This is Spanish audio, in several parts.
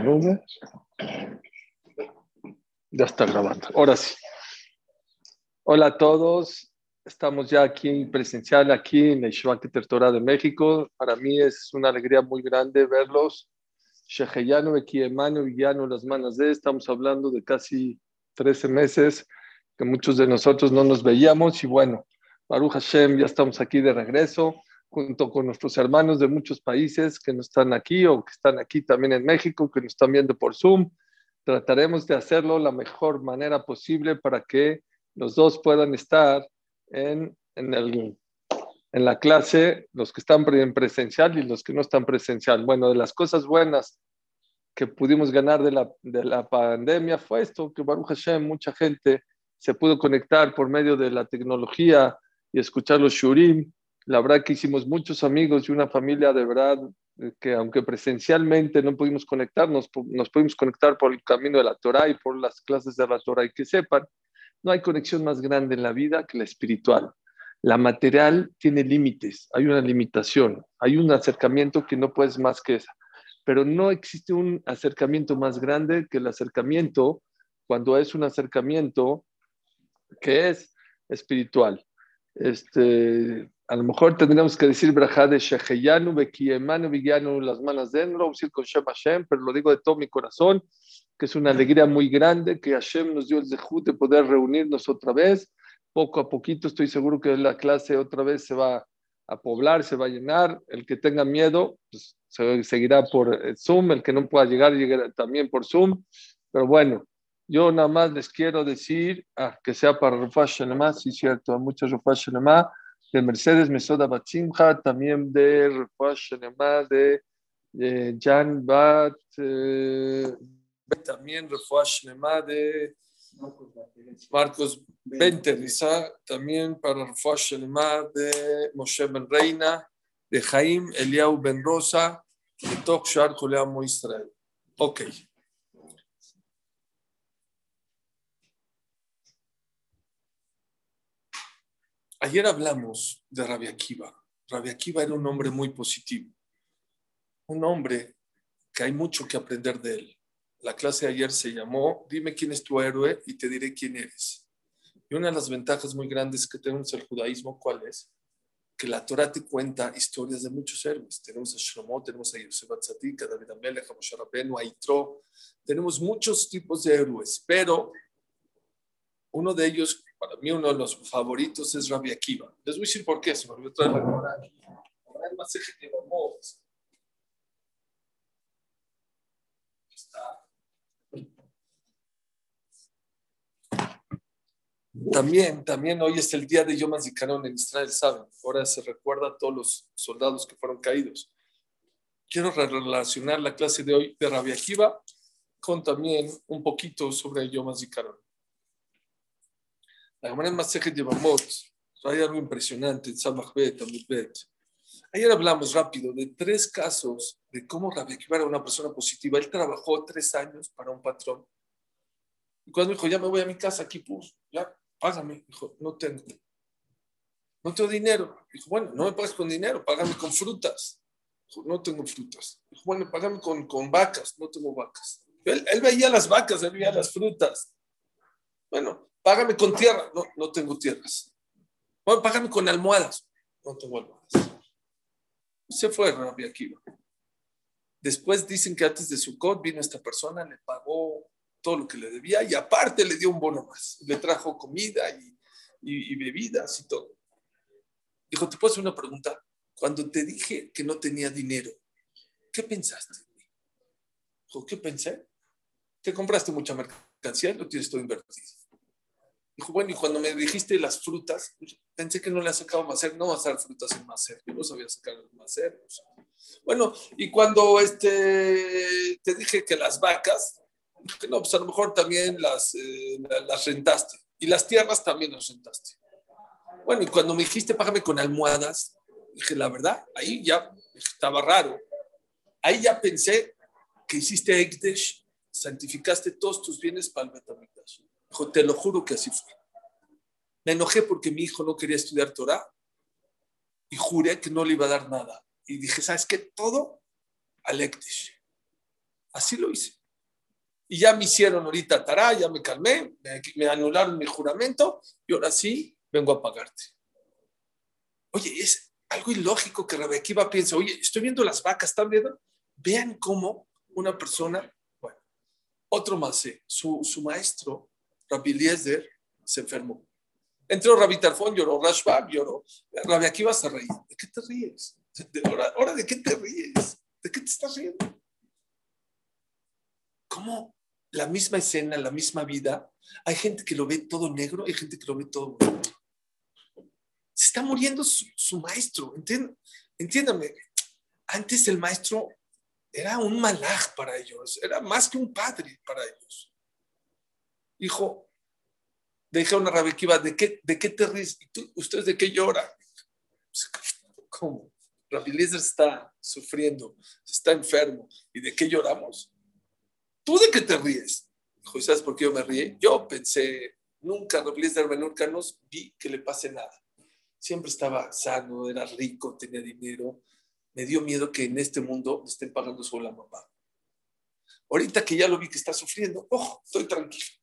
la. Ya está grabando. Ahora sí. Hola a todos. Estamos ya aquí presencial, aquí en la Yeshiva Torah de México. Para mí es una alegría muy grande verlos. Sheheyanu, Ekiemanu, Villano, las manos de. Estamos hablando de casi 13 meses que muchos de nosotros no nos veíamos. Y bueno, Baruch Hashem, ya estamos aquí de regreso junto con nuestros hermanos de muchos países que no están aquí o que están aquí también en México, que nos están viendo por Zoom. Trataremos de hacerlo la mejor manera posible para que los dos puedan estar en, en, el, en la clase, los que están en presencial y los que no están presencial. Bueno, de las cosas buenas que pudimos ganar de la, de la pandemia fue esto, que Baruch Hashem, mucha gente se pudo conectar por medio de la tecnología y escuchar los shurim la verdad que hicimos muchos amigos y una familia de verdad eh, que aunque presencialmente no pudimos conectarnos, nos pudimos conectar por el camino de la Torah y por las clases de la Torah y que sepan, no hay conexión más grande en la vida que la espiritual. La material tiene límites, hay una limitación, hay un acercamiento que no puedes más que esa, pero no existe un acercamiento más grande que el acercamiento cuando es un acercamiento que es espiritual. Este, a lo mejor tendríamos que decir Brajá de Sheheyanu, Bekiemanu, Vigianu, las manos de Enro, decir con Shem Hashem, pero lo digo de todo mi corazón, que es una alegría muy grande que Hashem nos dio el zehut de poder reunirnos otra vez. Poco a poquito estoy seguro que la clase otra vez se va a poblar, se va a llenar. El que tenga miedo, pues se seguirá por Zoom, el que no pueda llegar, llegará también por Zoom. Pero bueno, yo nada más les quiero decir ah, que sea para Rufash Shalema, sí, cierto, muchas Rufash Shalema de Mercedes Mesoda Batzimja, también de Refuash de, de Jan Bat, eh, también Refuash de Marcos Benteriza, también para Refuash de Moshe Ben Reina, de Jaim Eliau Ben Rosa, de Tok Shar Israel. Ok. Ayer hablamos de Rabia Akiva. Rabia Akiva era un hombre muy positivo, un hombre que hay mucho que aprender de él. La clase de ayer se llamó Dime quién es tu héroe y te diré quién eres. Y una de las ventajas muy grandes que tenemos el judaísmo, ¿cuál es? Que la Torah te cuenta historias de muchos héroes. Tenemos a Shlomo, tenemos a Yosef Atzadik, a David Amelech, a Moshe Rabbeinu, a Itro. Tenemos muchos tipos de héroes, pero uno de ellos para mí uno de los favoritos es Rabbi Akiva. Les voy a decir por qué, se me olvidó traer la aquí. También, también hoy es el día de Yom HaZikaron en Israel, ¿saben? Ahora se recuerda a todos los soldados que fueron caídos. Quiero relacionar la clase de hoy de Rabbi Akiva con también un poquito sobre Yom HaZikaron. La Gemara en Masejet de Bamot, hay algo impresionante en Samachbet, Bet. Ayer hablamos rápido de tres casos de cómo Rabbi era una persona positiva. Él trabajó tres años para un patrón. Y cuando dijo, ya me voy a mi casa, aquí pues, ya, págame. Dijo, no tengo. No tengo dinero. Dijo, bueno, no me pagas con dinero, págame con frutas. Dijo, no tengo frutas. Dijo, bueno, págame con, con vacas. No tengo vacas. Él, él veía las vacas, él veía las frutas. Bueno, Págame con tierra. No, no tengo tierras. Bueno, págame con almohadas. No tengo almohadas. Se fue Rabbi Akiva. Después dicen que antes de su Sukkot vino esta persona, le pagó todo lo que le debía y aparte le dio un bono más. Le trajo comida y, y, bebidas y todo. Dijo, ¿te puedo hacer una pregunta? Cuando te dije que no tenía dinero, ¿qué pensaste? Dijo, ¿qué pensé? Que compraste mucha mercancía y lo tienes todo invertido. Dijo, bueno, y cuando me dijiste las frutas, pensé que no le has sacado macer, no vas a dar frutas en macer, yo no sabía sacar macer. Bueno, y cuando este, te dije que las vacas, dije, no, pues a lo mejor también las, eh, las rentaste, y las tierras también las rentaste. Bueno, y cuando me dijiste, págame con almohadas, dije, la verdad, ahí ya estaba raro. Ahí ya pensé que hiciste Ekdesh, santificaste todos tus bienes para el Dijo, te lo juro que así fue. Me enojé porque mi hijo no quería estudiar Torah y juré que no le iba a dar nada. Y dije, ¿sabes qué? Todo al Así lo hice. Y ya me hicieron ahorita tará, ya me calmé, me, anularon mi juramento y ahora sí vengo a pagarte. Oye, es algo ilógico que Rebequiva piense, oye, estoy viendo las vacas, ¿están viendo? Vean cómo una persona, bueno, otro más, eh, su, su maestro, Rabbi Eliezer, se enfermó. Entró Rabbi Tarfón, lloró, Rashbag lloró. Rabbi Akiva se reía. ¿De qué te ríes? ¿Ahora, ¿Ahora de qué te ríes? ¿De qué te estás riendo? ¿Cómo la misma escena, la misma vida, hay gente que lo ve todo negro, hay gente que lo ve todo bonito. Se está muriendo su, maestro, entiéndame. Antes el maestro era un malaj para ellos, era más que un padre para ellos. Dijo, dije a una rabequiva, ¿de qué, ¿de qué te ríes? ¿Y tú, ustedes de qué lloran? ¿Cómo? Rabbi está sufriendo, está enfermo. ¿Y de qué lloramos? ¿Tú de qué te ríes? Dijo, ¿sabes por qué yo me ríe? Yo pensé, nunca Rabbi nunca nos vi que le pase nada. Siempre estaba sano, era rico, tenía dinero. Me dio miedo que en este mundo estén pagando solo la mamá. Ahorita que ya lo vi que está sufriendo, oh, estoy tranquilo.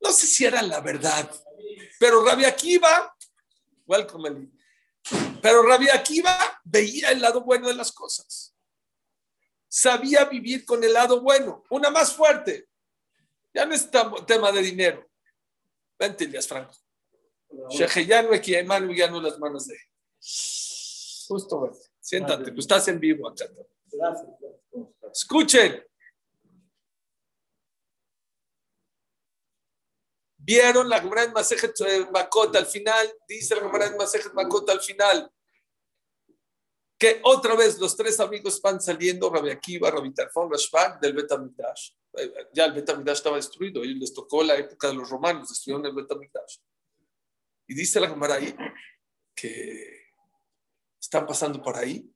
No sé si era la verdad, pero Rabia Akiva, welcome, pero Rabia Akiva veía el lado bueno de las cosas sabía vivir con el lado bueno. Una más fuerte. Ya no es tema de dinero. Vente, Elias Franco. ya no las manos de Justo, siéntate, tú estás en vivo acá. Escuchen. ¿Vieron la Gemara en Masejet Makot al final? Dice la Gemara en Masejet Makot al final que otra vez los tres amigos van saliendo, Rabbi Akiva, Rabbi Tarfon, Rashbag, del Betamigdash. Ya el Betamigdash estaba destruido, y les tocó la época de los romanos, destruyeron el Betamigdash. Y dice la Gemara ahí que están pasando por ahí.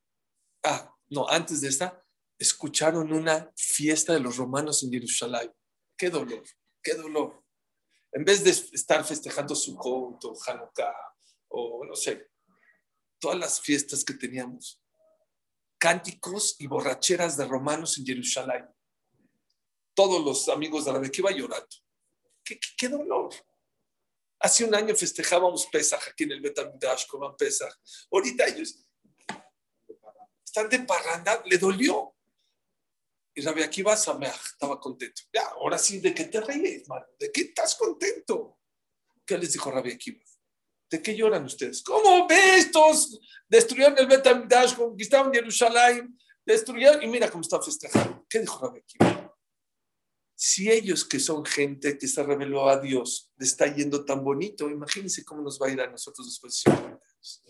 Ah, no, antes de esta, escucharon una fiesta de los romanos en Jerusalén. Qué dolor, qué dolor. En vez de estar festejando Sukkot o Hanukkah o no sé, todas las fiestas que teníamos, cánticos y borracheras de romanos en Jerusalén. Todos los amigos de la iban llorando. ¿Qué, qué, dolor. Hace un año festejábamos Pesaj aquí en el Betamidash, como Pesaj. Ahorita ellos están de parranda, le dolió. Y Rabbi Akiva estaba contento. Ya, ahora sí, ¿de qué te ríes, ¿De qué estás contento? ¿Qué les dijo Rabbi Akiva? ¿De qué lloran ustedes? ¿Cómo ve estos? Destruyeron el Betamigdash, conquistaron Jerusalén, destruyeron, y mira cómo está festejando. ¿Qué dijo Rabbi Si ellos que son gente que se reveló a Dios, le está yendo tan bonito, imagínense cómo nos va a ir a nosotros después de 50 años.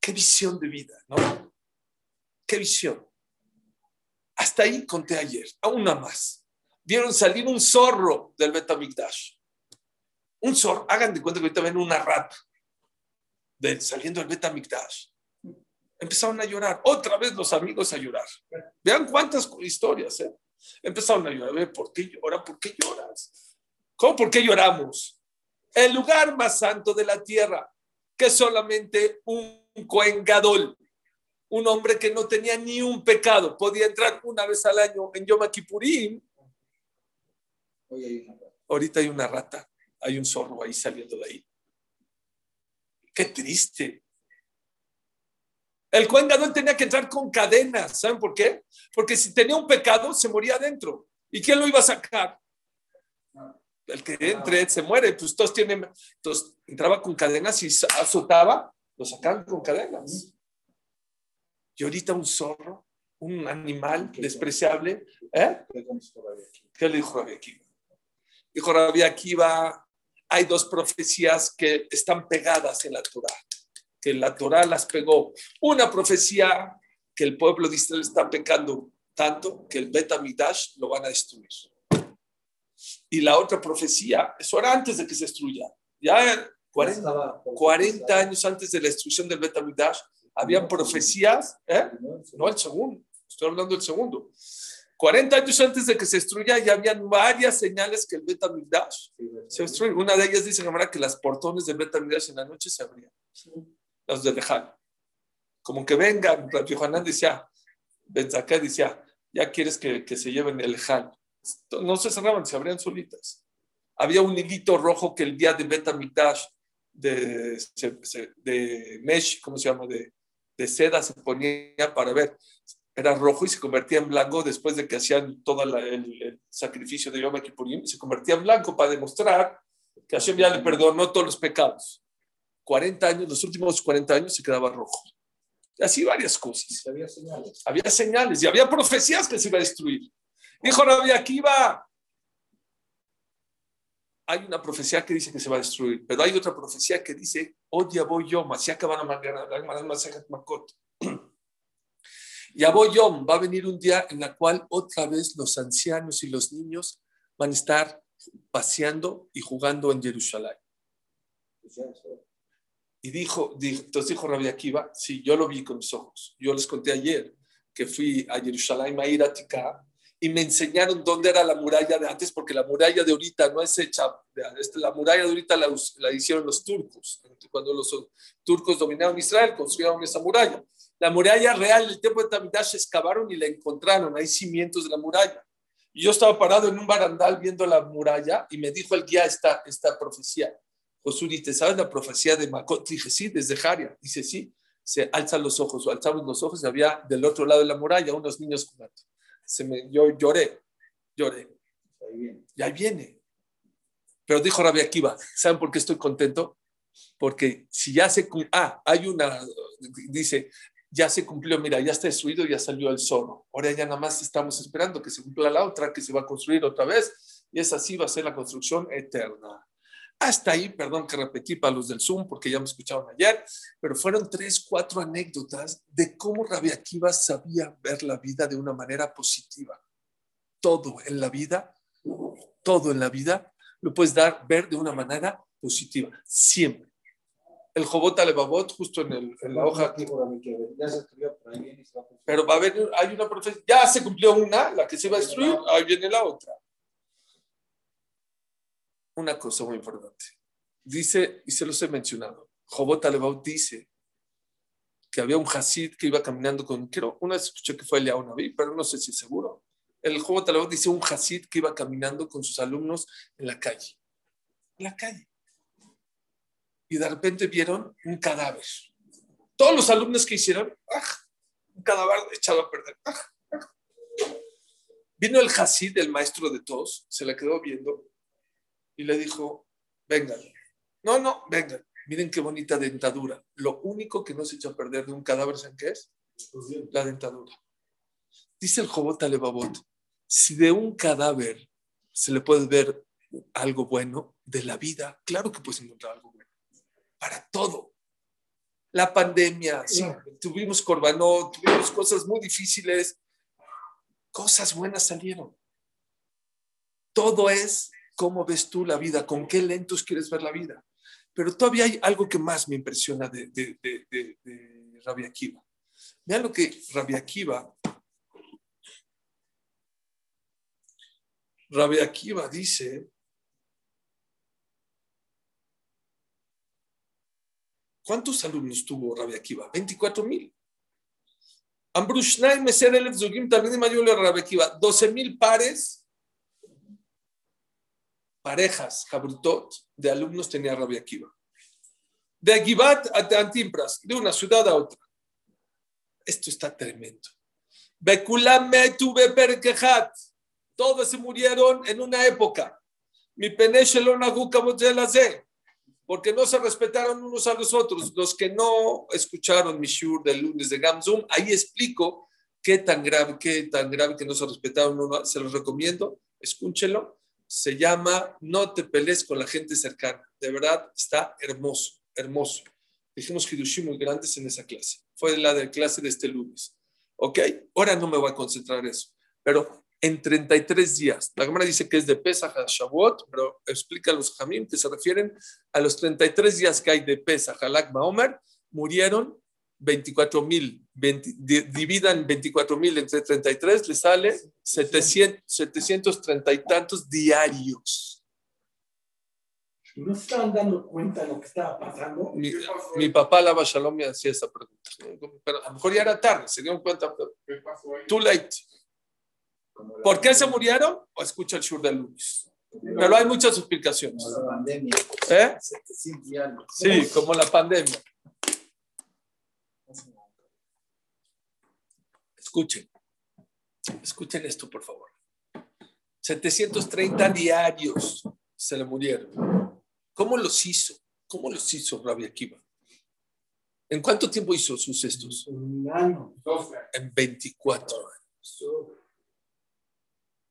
Qué visión de vida, ¿no? Qué visión. Hasta ahí conté ayer, aún más. Vieron salir un zorro del Betamigdash un zorro, hagan de cuenta que ahorita ven una rata de, saliendo del Betamikdash. Empezaron a llorar, otra vez los amigos a llorar. Vean cuántas historias, ¿eh? Empezaron a llorar, ¿por qué llora? ¿Por qué lloras? ¿Cómo por qué lloramos? El lugar más santo de la tierra, que solamente un Cohen un hombre que no tenía ni un pecado, podía entrar una vez al año en Yom Kippurim. Ahorita hay una rata hay un zorro ahí saliendo de ahí. Qué triste. El Cohen tenía que entrar con cadenas. ¿Saben por qué? Porque si tenía un pecado, se moría adentro. ¿Y quién lo iba a sacar? El que entre se muere. Pues todos tienen. Entonces entraba con cadenas y azotaba, lo sacaban con cadenas. Y ahorita un zorro, un animal despreciable. ¿eh? ¿Qué le dijo Rabbi Akiva? Dijo Rabbi Akiva, hay dos profecías que están pegadas en la Torah, que la Torah las pegó. Una profecía que el pueblo de Israel está pecando tanto que el Bet lo van a destruir. Y la otra profecía, eso era antes de que se destruya, ya 40, 40 años antes de la destrucción del Bet habían profecías, ¿eh? no el segundo, estoy hablando del segundo 40 años antes de que se destruya ya habían varias señales que el Betamigdash se destruye. Una de ellas dice que las portones del Betamigdash en la noche se abrían, los de Leján. Como que vengan, Rabbi Hanan decía, Benzaká decía, ya quieres que, se lleven el Han. No se cerraban, se abrían solitas. Había un hilito rojo que el día de Betamitash de, de mesh, ¿cómo se llama? De, de seda se ponía para ver. Era rojo y se convertía en blanco después de que hacían todo el, sacrificio de Yom Kippurim. Se convertía en blanco para demostrar que Hashem ya le perdonó todos los pecados. 40 años, los últimos 40 años se quedaba rojo. Así varias cosas. Había señales. Había señales y había profecías que se iba a destruir. Dijo Rabbi Akiva, hay una profecía que dice que se va a destruir, pero hay otra profecía que dice, odia voy yo, así acaban Makot. Ya voy yo, va a venir un día en el cual otra vez los ancianos y los niños van a estar paseando y jugando en Jerusalén. Y dijo, entonces dijo Rabbi Akiva, sí, yo lo vi con mis ojos. Yo les conté ayer que fui a Jerusalén, a ir a Tika, y me enseñaron dónde era la muralla de antes, porque la muralla de ahorita no es hecha, este, la muralla de ahorita la, hicieron los turcos. Cuando los turcos dominaron Israel, construyeron esa muralla. La muralla real del tiempo de Tamidash excavaron y la encontraron, hay cimientos de la muralla. Y yo estaba parado en un barandal viendo la muralla y me dijo el guía esta, esta profecía. Josuri, ¿te sabes la profecía de Makot? Dije, sí, desde Jaria. Dice, sí. Se alzan los ojos o alzamos los ojos y había del otro lado de la muralla unos niños jugando se me, yo lloré, lloré. Y ahí viene. Pero dijo Rabbi Akiva, ¿saben por qué estoy contento? Porque si ya se... Ah, hay una... Dice, ya se cumplió, mira, ya está destruido, ya salió el zorro. Ahora ya nada más estamos esperando que se cumpla la otra, que se va a construir otra vez. Y es así, va a ser la construcción eterna. Hasta ahí, perdón que repetí para los del Zoom porque ya me escucharon ayer, pero fueron tres, cuatro anécdotas de cómo Rabbi Akiva sabía ver la vida de una manera positiva. Todo en la vida, todo en la vida lo puedes dar, ver de una manera positiva, siempre. El Jobot Alebabot, justo en, el, en la hoja. Pero va a haber, hay una profecía, ya se cumplió una, la que se va a destruir, ahí viene la otra una cosa muy importante. Dice, y se los he mencionado, Jobot Alebaut dice que había un Hasid que iba caminando con, quiero, una vez escuché que fue el Naví, pero no sé si es seguro. El Jobot Alebaut dice un Hasid que iba caminando con sus alumnos en la calle. En la calle. Y de repente vieron un cadáver. Todos los alumnos que hicieron, ¡ah! un cadáver echado a perder. ¡ah! Vino el Hasid, el maestro de todos, se la quedó viendo y le dijo, vengan. No, no, vengan. Miren qué bonita dentadura. Lo único que no se echa a perder de un cadáver, ¿saben qué es? La dentadura. Dice el Jobot Alebabot, si de un cadáver se le puede ver algo bueno de la vida, claro que puedes encontrar algo bueno. Para todo. La pandemia, sí, tuvimos corbanó, tuvimos cosas muy difíciles, cosas buenas salieron. Todo es cómo ves tú la vida, con qué lentos quieres ver la vida. Pero todavía hay algo que más me impresiona de, de, de, Akiva. Vean lo que Rabbi Akiva, dice, ¿cuántos alumnos tuvo Rabbi Akiva? 24 mil. Ambrushnai Meser Elef Zugim también de Rabbi Akiva, 12 mil pares parejas, Jabrutot, de alumnos tenía Rabia Akiva. De Agibat a Antimpras, de una ciudad a otra. Esto está tremendo. Todos se murieron en una época. Mi porque no se respetaron unos a los otros. Los que no escucharon mi shur del lunes de Gamzum, ahí explico qué tan grave, qué tan grave que no se respetaron. Se los recomiendo, escúchenlo se llama No te pelees con la gente cercana. De verdad, está hermoso, hermoso. Dijimos Hidushim muy grandes en esa clase. Fue la de clase de este lunes. ¿Ok? Ahora no me voy a concentrar en eso. Pero en 33 días, la cámara dice que es de Pesach a Shavuot, pero explica a los Jamim que se refieren a los 33 días que hay de Pesach a Lagma Omer, murieron 24 mil, dividan 24 mil entre 33, le sale 700, 730 y tantos diarios. ¿No se estaban dando cuenta de lo que estaba pasando? Mi, mi papá, Lava Shalom, me hacía esa pregunta. Pero a lo mejor ya era tarde, se dieron cuenta. pero-. Too late. ¿Por qué se murieron? O escucha el shur de lunes. Pero hay muchas explicaciones. La pandemia. ¿Eh? 700 y algo. Sí, como la pandemia. Escuchen. Escuchen esto, por favor. 730 diarios se le murieron. ¿Cómo los hizo? ¿Cómo los hizo Rabbi Akiva? ¿En cuánto tiempo hizo sus estos? Un año. En 24 años.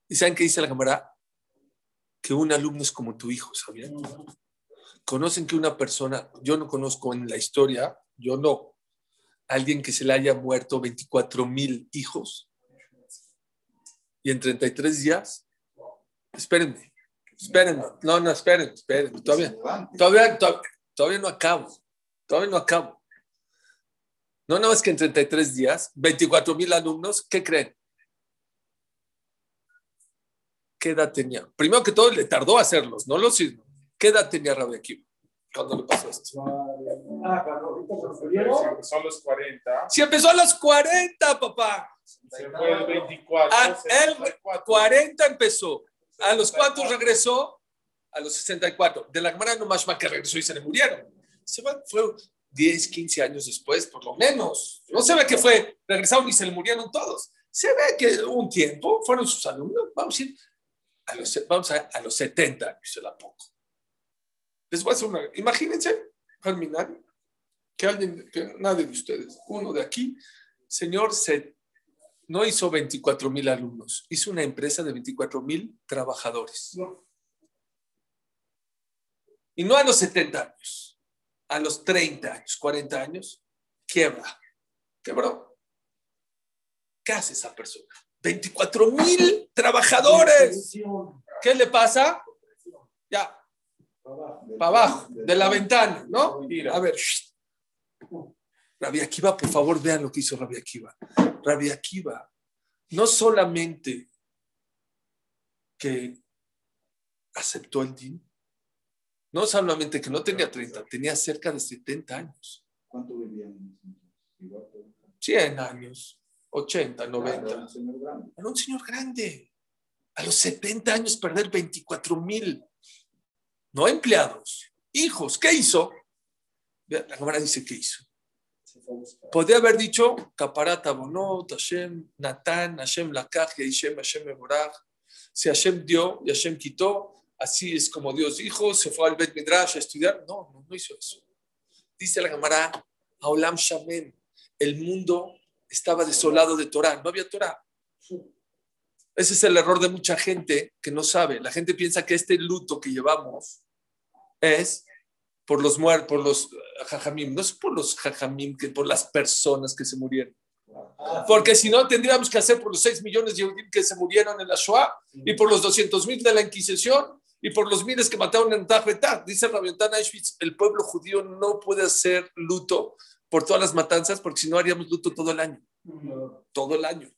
¿Y saben qué dice la cámara? Que un alumno es como tu hijo, ¿sabían? conocen que una persona, yo no conozco en la historia, yo no, alguien que se le haya muerto 24 mil hijos y en 33 días, espérenme, espérenme, no, no, espérenme, espérenme, todavía, todavía, todavía, todavía no acabo, todavía no acabo. No, nada más que en 33 días, 24 mil alumnos, ¿qué creen? ¿Qué edad tenía? Primero que todo, le tardó hacerlos, no los hizo. ¿Qué edad tenía Rabbi Akiva cuando le pasó esto? Ah, cuando ahorita se Se murieron, empezó a los 40, Si empezó a los 40, papá. se fue el 24. Ah, él, 64. 40 empezó. ¿A los cuántos regresó? A los 64. De la cámara no más que regresó y se le murieron. Se va- fue 10, 15 años después, por lo menos. No se ve que fue, regresaron y se le murieron todos. Se ve que un tiempo fueron sus alumnos. Vamos a ir a los, vamos a, a los 70 años, se la poco. Les voy a hacer una. Imagínense, terminar, que alguien, que nadie de ustedes, uno de aquí, señor, se, no hizo 24 mil alumnos, hizo una empresa de 24 mil trabajadores. Y no a los 70 años, a los 30 años, 40 años, quiebra. Quebró. ¿Qué hace esa persona? 24 mil trabajadores. ¿Qué le pasa? Ya, para abajo, de la ventana, ¿no? A ver. Rabbi Akiva, por favor, vean lo que hizo Rabbi Akiva. Rabbi Akiva, no solamente que aceptó el din, no solamente que no tenía 30, tenía cerca de 70 años, ¿Cuánto vivían? Igual, todo. 100 años, 80, Claro, 90. un señor grande. Era un señor grande. A los 70 años perder 24 mil. No empleados, hijos. ¿Qué hizo? La cámara dice qué hizo. Podría haber dicho Caparata Bonot, Hashem, Natán, Hashem Lakaj, Hashem, Hashem Meborach. Si Hashem dio y Hashem quitó, así es como Dios dijo, se fue al Bet Midrash a estudiar. No, no, no hizo eso. Dice la cámara, Aulam Shamem, el mundo estaba desolado de Torah, no había Torah. Ese es el error de mucha gente que no sabe. La gente piensa que este luto que llevamos es por los muertos, por los eh, jajamim, no es por los jajamim, que por las personas que se murieron. Porque si no, tendríamos que hacer por los 6 millones de judíos que se murieron en la Shoah y por los 200 mil de la Inquisición y por los miles que mataron en Tajbetá. Dice Rabiotán Auschwitz, el pueblo judío no puede hacer luto por todas las matanzas porque si no haríamos luto todo el año. Todo el año.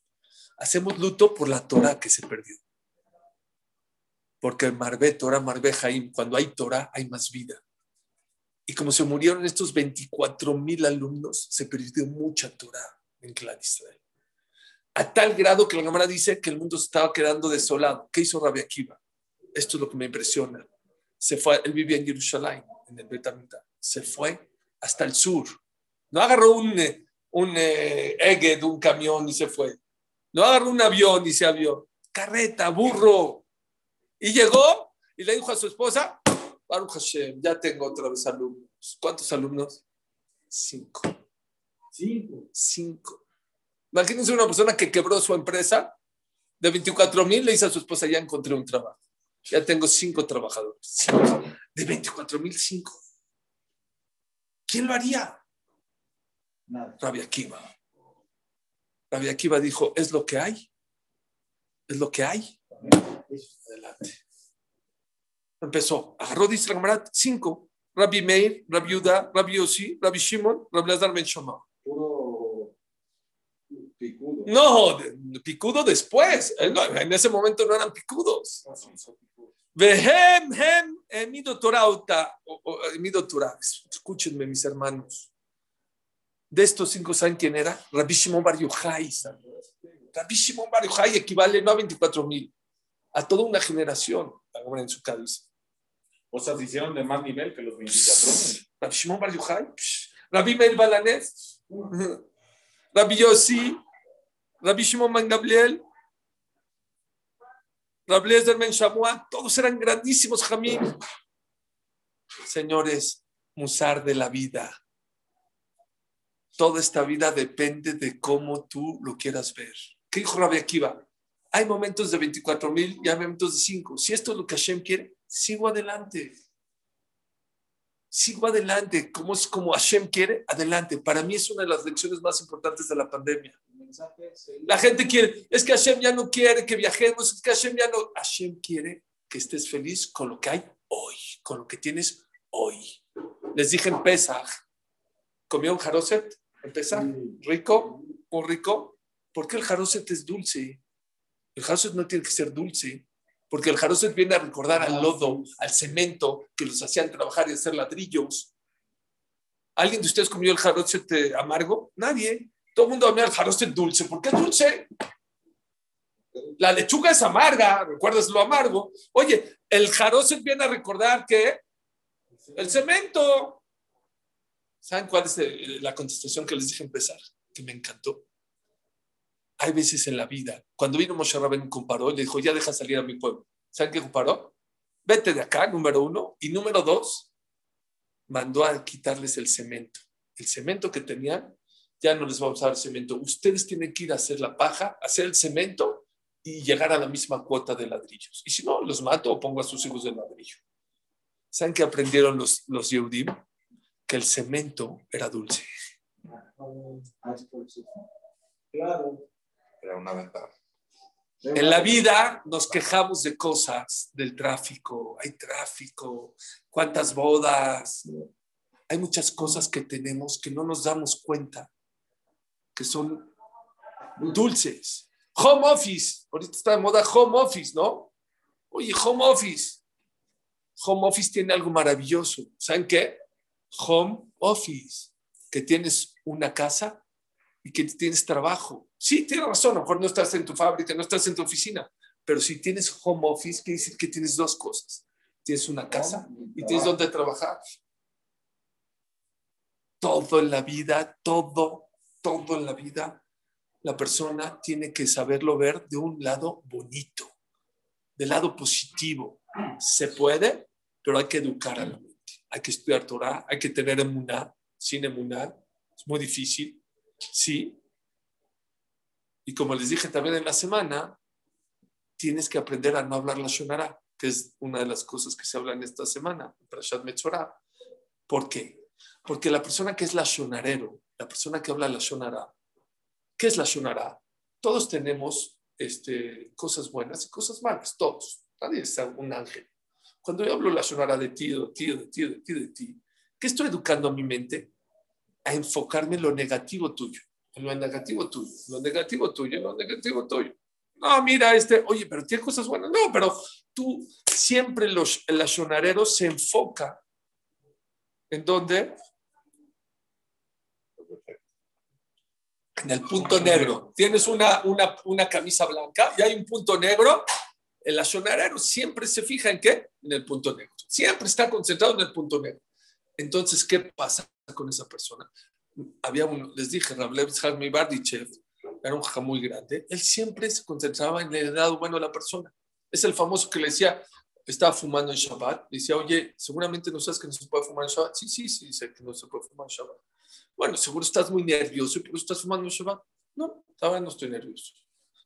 Hacemos luto por la Torah que se perdió. Porque Marbe, Torah, Marbe, Jaim, cuando hay Torah hay más vida. Y como se murieron estos 24 mil alumnos, se perdió mucha Torah en Clan Israel. A tal grado que la cámara dice que el mundo se estaba quedando desolado. ¿Qué hizo Rabbi Akiva? Esto es lo que me impresiona. Se fue, él vivía en Jerusalén, en el Betamita. Se fue hasta el sur. No agarró un, eh, un eh, Eged, un camión y se fue. No agarró un avión y se avió. Carreta, burro. Y llegó y le dijo a su esposa, Baruch Hashem, ya tengo otra vez alumnos. ¿Cuántos alumnos? Cinco. Cinco. Cinco. Imagínense una persona que quebró su empresa de 24 mil, le dice a su esposa, ya encontré un trabajo. Ya tengo cinco trabajadores. Cinco. De 24 mil, cinco. ¿Quién lo haría? Nada. Rabbi Akiva. Rabbi Akiva dijo, es lo que hay. Es lo que hay. Adelante. Empezó. Agarró, dice la cinco. Rabbi Meir, Rabbi Yuda, Rabbi Yossi, Rabbi Shimon, Rabbi Lazar Ben Shoma. Puro picudo. No, picudo después. En ese momento no eran picudos. Vehem, hem, emido torauta, emido. Escúchenme, mis hermanos. De estos cinco, ¿saben quién era? Rabbi Shimon Bar Yochai. Rabbi Shimon Bar Yochai equivale no a 24 mil, a toda una generación, en su cabeza. Se hicieron de más nivel que los 24. Rabbi Shimon Bar Yochai, Rabbi Meir Balanés, Rabbi Yossi, Rabbi Shimon Ben Gabriel, Rabbi Eliezer Ben Shamuah, todos eran grandísimos jamín. Señores, musar de la vida. Toda esta vida depende de cómo tú lo quieras ver. ¿Qué dijo Rabbi Akiva? Hay momentos de 24 mil y hay momentos de 5. Si esto es lo que Hashem quiere, sigo adelante sigo adelante, como es como Hashem quiere, adelante. Para mí es una de las lecciones más importantes de la pandemia. La gente quiere, es que Hashem ya no quiere que viajemos, es que Hashem ya no. Hashem quiere que estés feliz con lo que hay hoy, con lo que tienes hoy. Les dije en Pesach, ¿comió un jaroset en Pesach? ¿Rico? ¿Un rico? ¿Por qué el jaroset es dulce? El jaroset no tiene que ser dulce. Porque el jaroset viene a recordar al lodo, al cemento que los hacían trabajar y hacer ladrillos. ¿Alguien de ustedes comió el jaroset eh, amargo? Nadie. Todo el mundo comía el jaroset dulce. ¿Por qué es dulce? La lechuga es amarga, recuerdas lo amargo. Oye, el jaroset viene a recordar que el cemento. ¿Saben cuál es eh, la contestación que les dije empezar? Que me encantó. Hay veces en la vida, cuando vino Moshe Rabén comparó, le dijo, ya deja salir a mi pueblo. ¿Saben qué comparó? Vete de acá, número uno. Y número dos, mandó a quitarles el cemento. El cemento que tenían, ya no les vamos a dar cemento. Ustedes tienen que ir a hacer la paja, hacer el cemento y llegar a la misma cuota de ladrillos. Y si no, los mato o pongo a sus hijos de ladrillo. ¿Saben qué aprendieron los, los Yehudim? Que el cemento era dulce. Claro. Era una ventaja. En la vida nos quejamos de cosas, del tráfico, hay tráfico, cuántas bodas, hay muchas cosas que tenemos que no nos damos cuenta, que son dulces. Home office, ahorita está de moda home office, ¿no? Oye, home office. Home office tiene algo maravilloso. ¿Saben qué? Home office, que tienes una casa y que tienes trabajo. Sí, tienes razón, a lo mejor no estás en tu fábrica, no estás en tu oficina, pero si tienes home office, quiere decir que tienes dos cosas. Tienes una casa y tienes donde trabajar. Todo en la vida, todo, todo en la vida, la persona tiene que saberlo ver de un lado bonito, del lado positivo. Se puede, pero hay que educar a la mente. Hay que estudiar Torah, hay que tener emuná. Sin emuná es muy difícil. Sí. Y como les dije también en la semana, tienes que aprender a no hablar la Shonara, que es una de las cosas que se habla en esta semana, para Shad Metzorah. ¿Por qué? Porque la persona que es la Shonarero, la persona que habla la Shonara, ¿qué es la Shonara? Todos tenemos este, cosas buenas y cosas malas, todos. Nadie es un ángel. Cuando yo hablo la Shonara de ti, de ti, de ti, de ti, de ti, ¿qué estoy educando a mi mente? A enfocarme en lo negativo tuyo, lo negativo tuyo, lo negativo tuyo, lo negativo tuyo. No, mira, este, oye, pero tiene cosas buenas. No, pero tú siempre los, el se enfoca en dónde? En el punto negro. Tienes una, una, una camisa blanca y hay un punto negro. El ashonarero siempre se fija en qué? En el punto negro. Siempre está concentrado en el punto negro. Entonces, ¿qué pasa con esa persona? Había un, les dije, Rablev Hagmi Bardichev, era un jaja muy grande, él siempre se concentraba en el lado bueno de la persona. Es el famoso que le decía, estaba fumando en Shabbat, le decía, oye, seguramente no sabes que no se puede fumar en Shabbat. Sí, sí, sí, sé que no se puede fumar en Shabbat. Bueno, seguro estás muy nervioso y por eso estás fumando en Shabbat. No, ahora no estoy nervioso.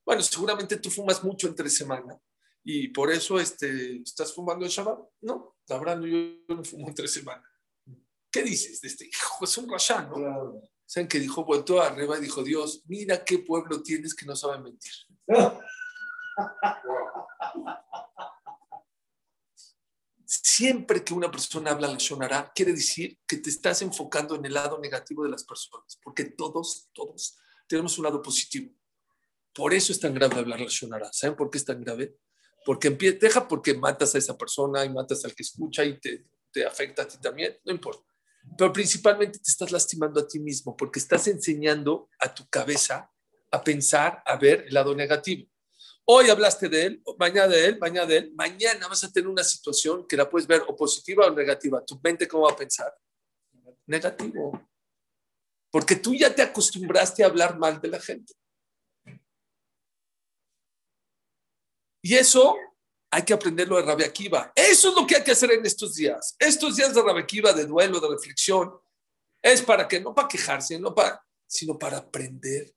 Bueno, seguramente tú fumas mucho entre semana y por eso este, estás fumando en Shabbat. No, la verdad yo no fumo entre semana. ¿Qué dices de este hijo? Es un rasha, ¿no? Claro. ¿Saben que dijo? Voltó arriba y dijo, Dios, mira qué pueblo tienes que no sabe mentir. Siempre que una persona habla la Shonara, quiere decir que te estás enfocando en el lado negativo de las personas, porque todos, todos tenemos un lado positivo. Por eso es tan grave hablar la Shonara. ¿Saben por qué es tan grave? Porque deja porque matas a esa persona y matas al que escucha y te, te afecta a ti también, no importa. Pero principalmente te estás lastimando a ti mismo porque estás enseñando a tu cabeza a pensar, a ver el lado negativo. Hoy hablaste de él, mañana de él, mañana de él, mañana vas a tener una situación que la puedes ver o positiva o negativa. ¿Tu mente cómo va a pensar? Negativo. Porque tú ya te acostumbraste a hablar mal de la gente. Y eso hay que aprenderlo de Rabia Akiva. Eso es lo que hay que hacer en estos días. Estos días de Rabia Akiva, de duelo, de reflexión, es para que, no para quejarse, no para, sino para aprender,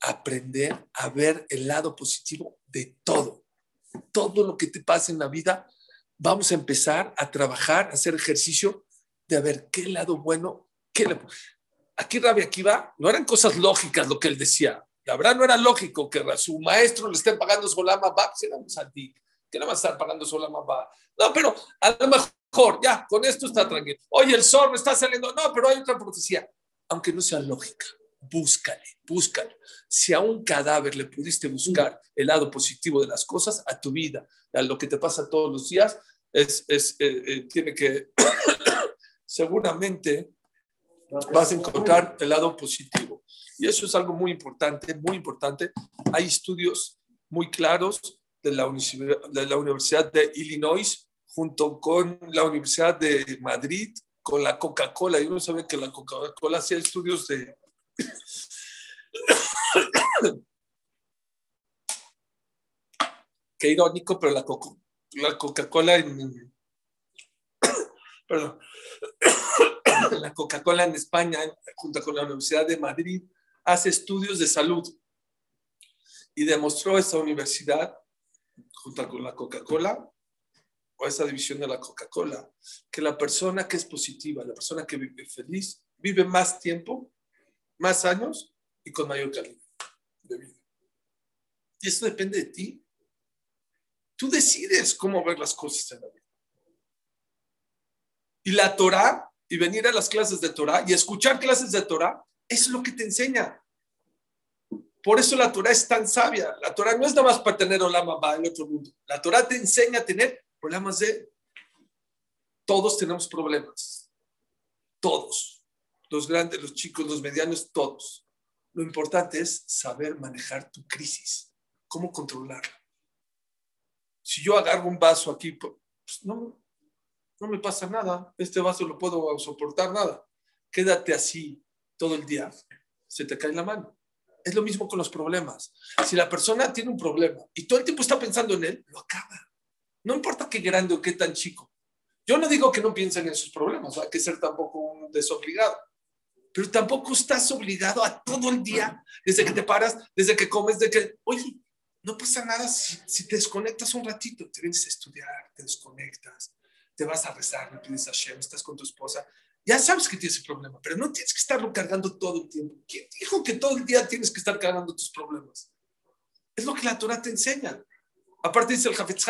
aprender a ver el lado positivo de todo. Todo lo que te pasa en la vida, vamos a empezar a trabajar, a hacer ejercicio de ver qué lado bueno, qué le- Aquí Rabia Akiva no eran cosas lógicas lo que él decía. La verdad no era lógico que a su maestro le estén pagando su lama va, pues era un santí. ¿Qué le va a estar pagando su lama va? No, pero a lo mejor, ya, con esto está tranquilo. Oye, el sol está saliendo. No, pero hay otra profecía. Aunque no sea lógica, búscale, búscale. Si a un cadáver le pudiste buscar el lado positivo de las cosas, a tu vida, a lo que te pasa todos los días, es, es, eh, eh, tiene que, seguramente vas a encontrar el lado positivo. Y eso es algo muy importante, muy importante. Hay estudios muy claros de la, Universidad- de la Universidad de Illinois junto con la Universidad de Madrid, con la Coca-Cola. Yo no sabía que la Coca-Cola hacía estudios de... Qué irónico, pero la Coca- la Coca-Cola en... Perdón. la Coca-Cola en España, junto con la Universidad de Madrid, hace estudios de salud. Y demostró esa universidad, junto con la Coca-Cola, o esa división de la Coca-Cola, que la persona que es positiva, la persona que vive feliz, vive más tiempo, más años y con mayor calidad de vida. Y eso depende de ti. Tú decides cómo ver las cosas en la vida. Y la Torah, y venir a las clases de Torah y escuchar clases de Torah, es lo que te enseña. Por eso la Torah es tan sabia. La Torah no es nada más para tener Olam Abba en otro mundo. La Torah te enseña a tener problemas de... Todos tenemos problemas. Todos. Los grandes, los chicos, los medianos, todos. Lo importante es saber manejar tu crisis. Cómo controlarla. Si yo agarro un vaso aquí, pues no, no me pasa nada. Este vaso lo puedo soportar nada. Quédate así todo el día. Se te cae la mano. Es lo mismo con los problemas. Si la persona tiene un problema y todo el tiempo está pensando en él, lo acaba. No importa qué grande o qué tan chico. Yo no digo que no piensen en sus problemas, hay que ser tampoco un desobligado. Pero tampoco estás obligado a todo el día, desde que te paras, desde que comes, de que, oye, no pasa nada si, te desconectas un ratito, te vienes a estudiar, te desconectas, te vas a rezar, le pides a Shem, estás con tu esposa, ya sabes que tienes ese problema, pero no tienes que estarlo cargando todo el tiempo. ¿Quién dijo que todo el día tienes que estar cargando tus problemas? Es lo que la Torah te enseña. Aparte dice el Hafetz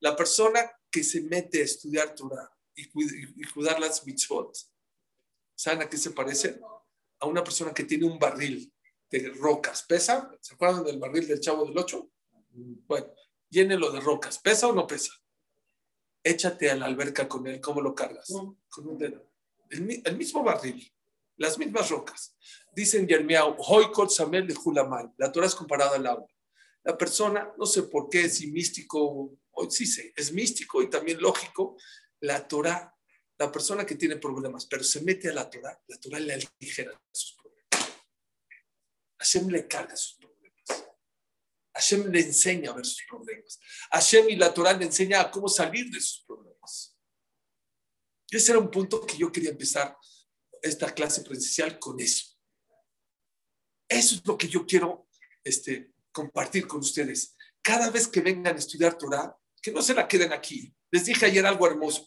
la persona que se mete a estudiar Torah y, cuid- y cuidar las mitzvot, ¿saben a qué se parece? A una persona que tiene un barril de rocas. ¿Pesa? ¿Se acuerdan del barril del Chavo del Ocho? Bueno, llénelo de rocas. ¿Pesa o no pesa? Échate a la alberca con él. ¿Cómo lo cargas? Con un dedo. El, el mismo barril, las mismas rocas. Dicen Yermiao, Hoy kol samel. La Torah es comparada al agua. La persona, no sé por qué, si místico, o sí sé, es místico y también lógico. La Torah, la persona que tiene problemas, pero se mete a la Torah, la Torah le aligera sus problemas. Hashem le carga sus problemas. Hashem le enseña a ver sus problemas. Hashem y la Torah le enseña a cómo salir de sus problemas. Ese era un punto que yo quería empezar esta clase presencial con eso. Eso es lo que yo quiero este, compartir con ustedes. Cada vez que vengan a estudiar Torah, que no se la queden aquí. Les dije ayer algo hermoso,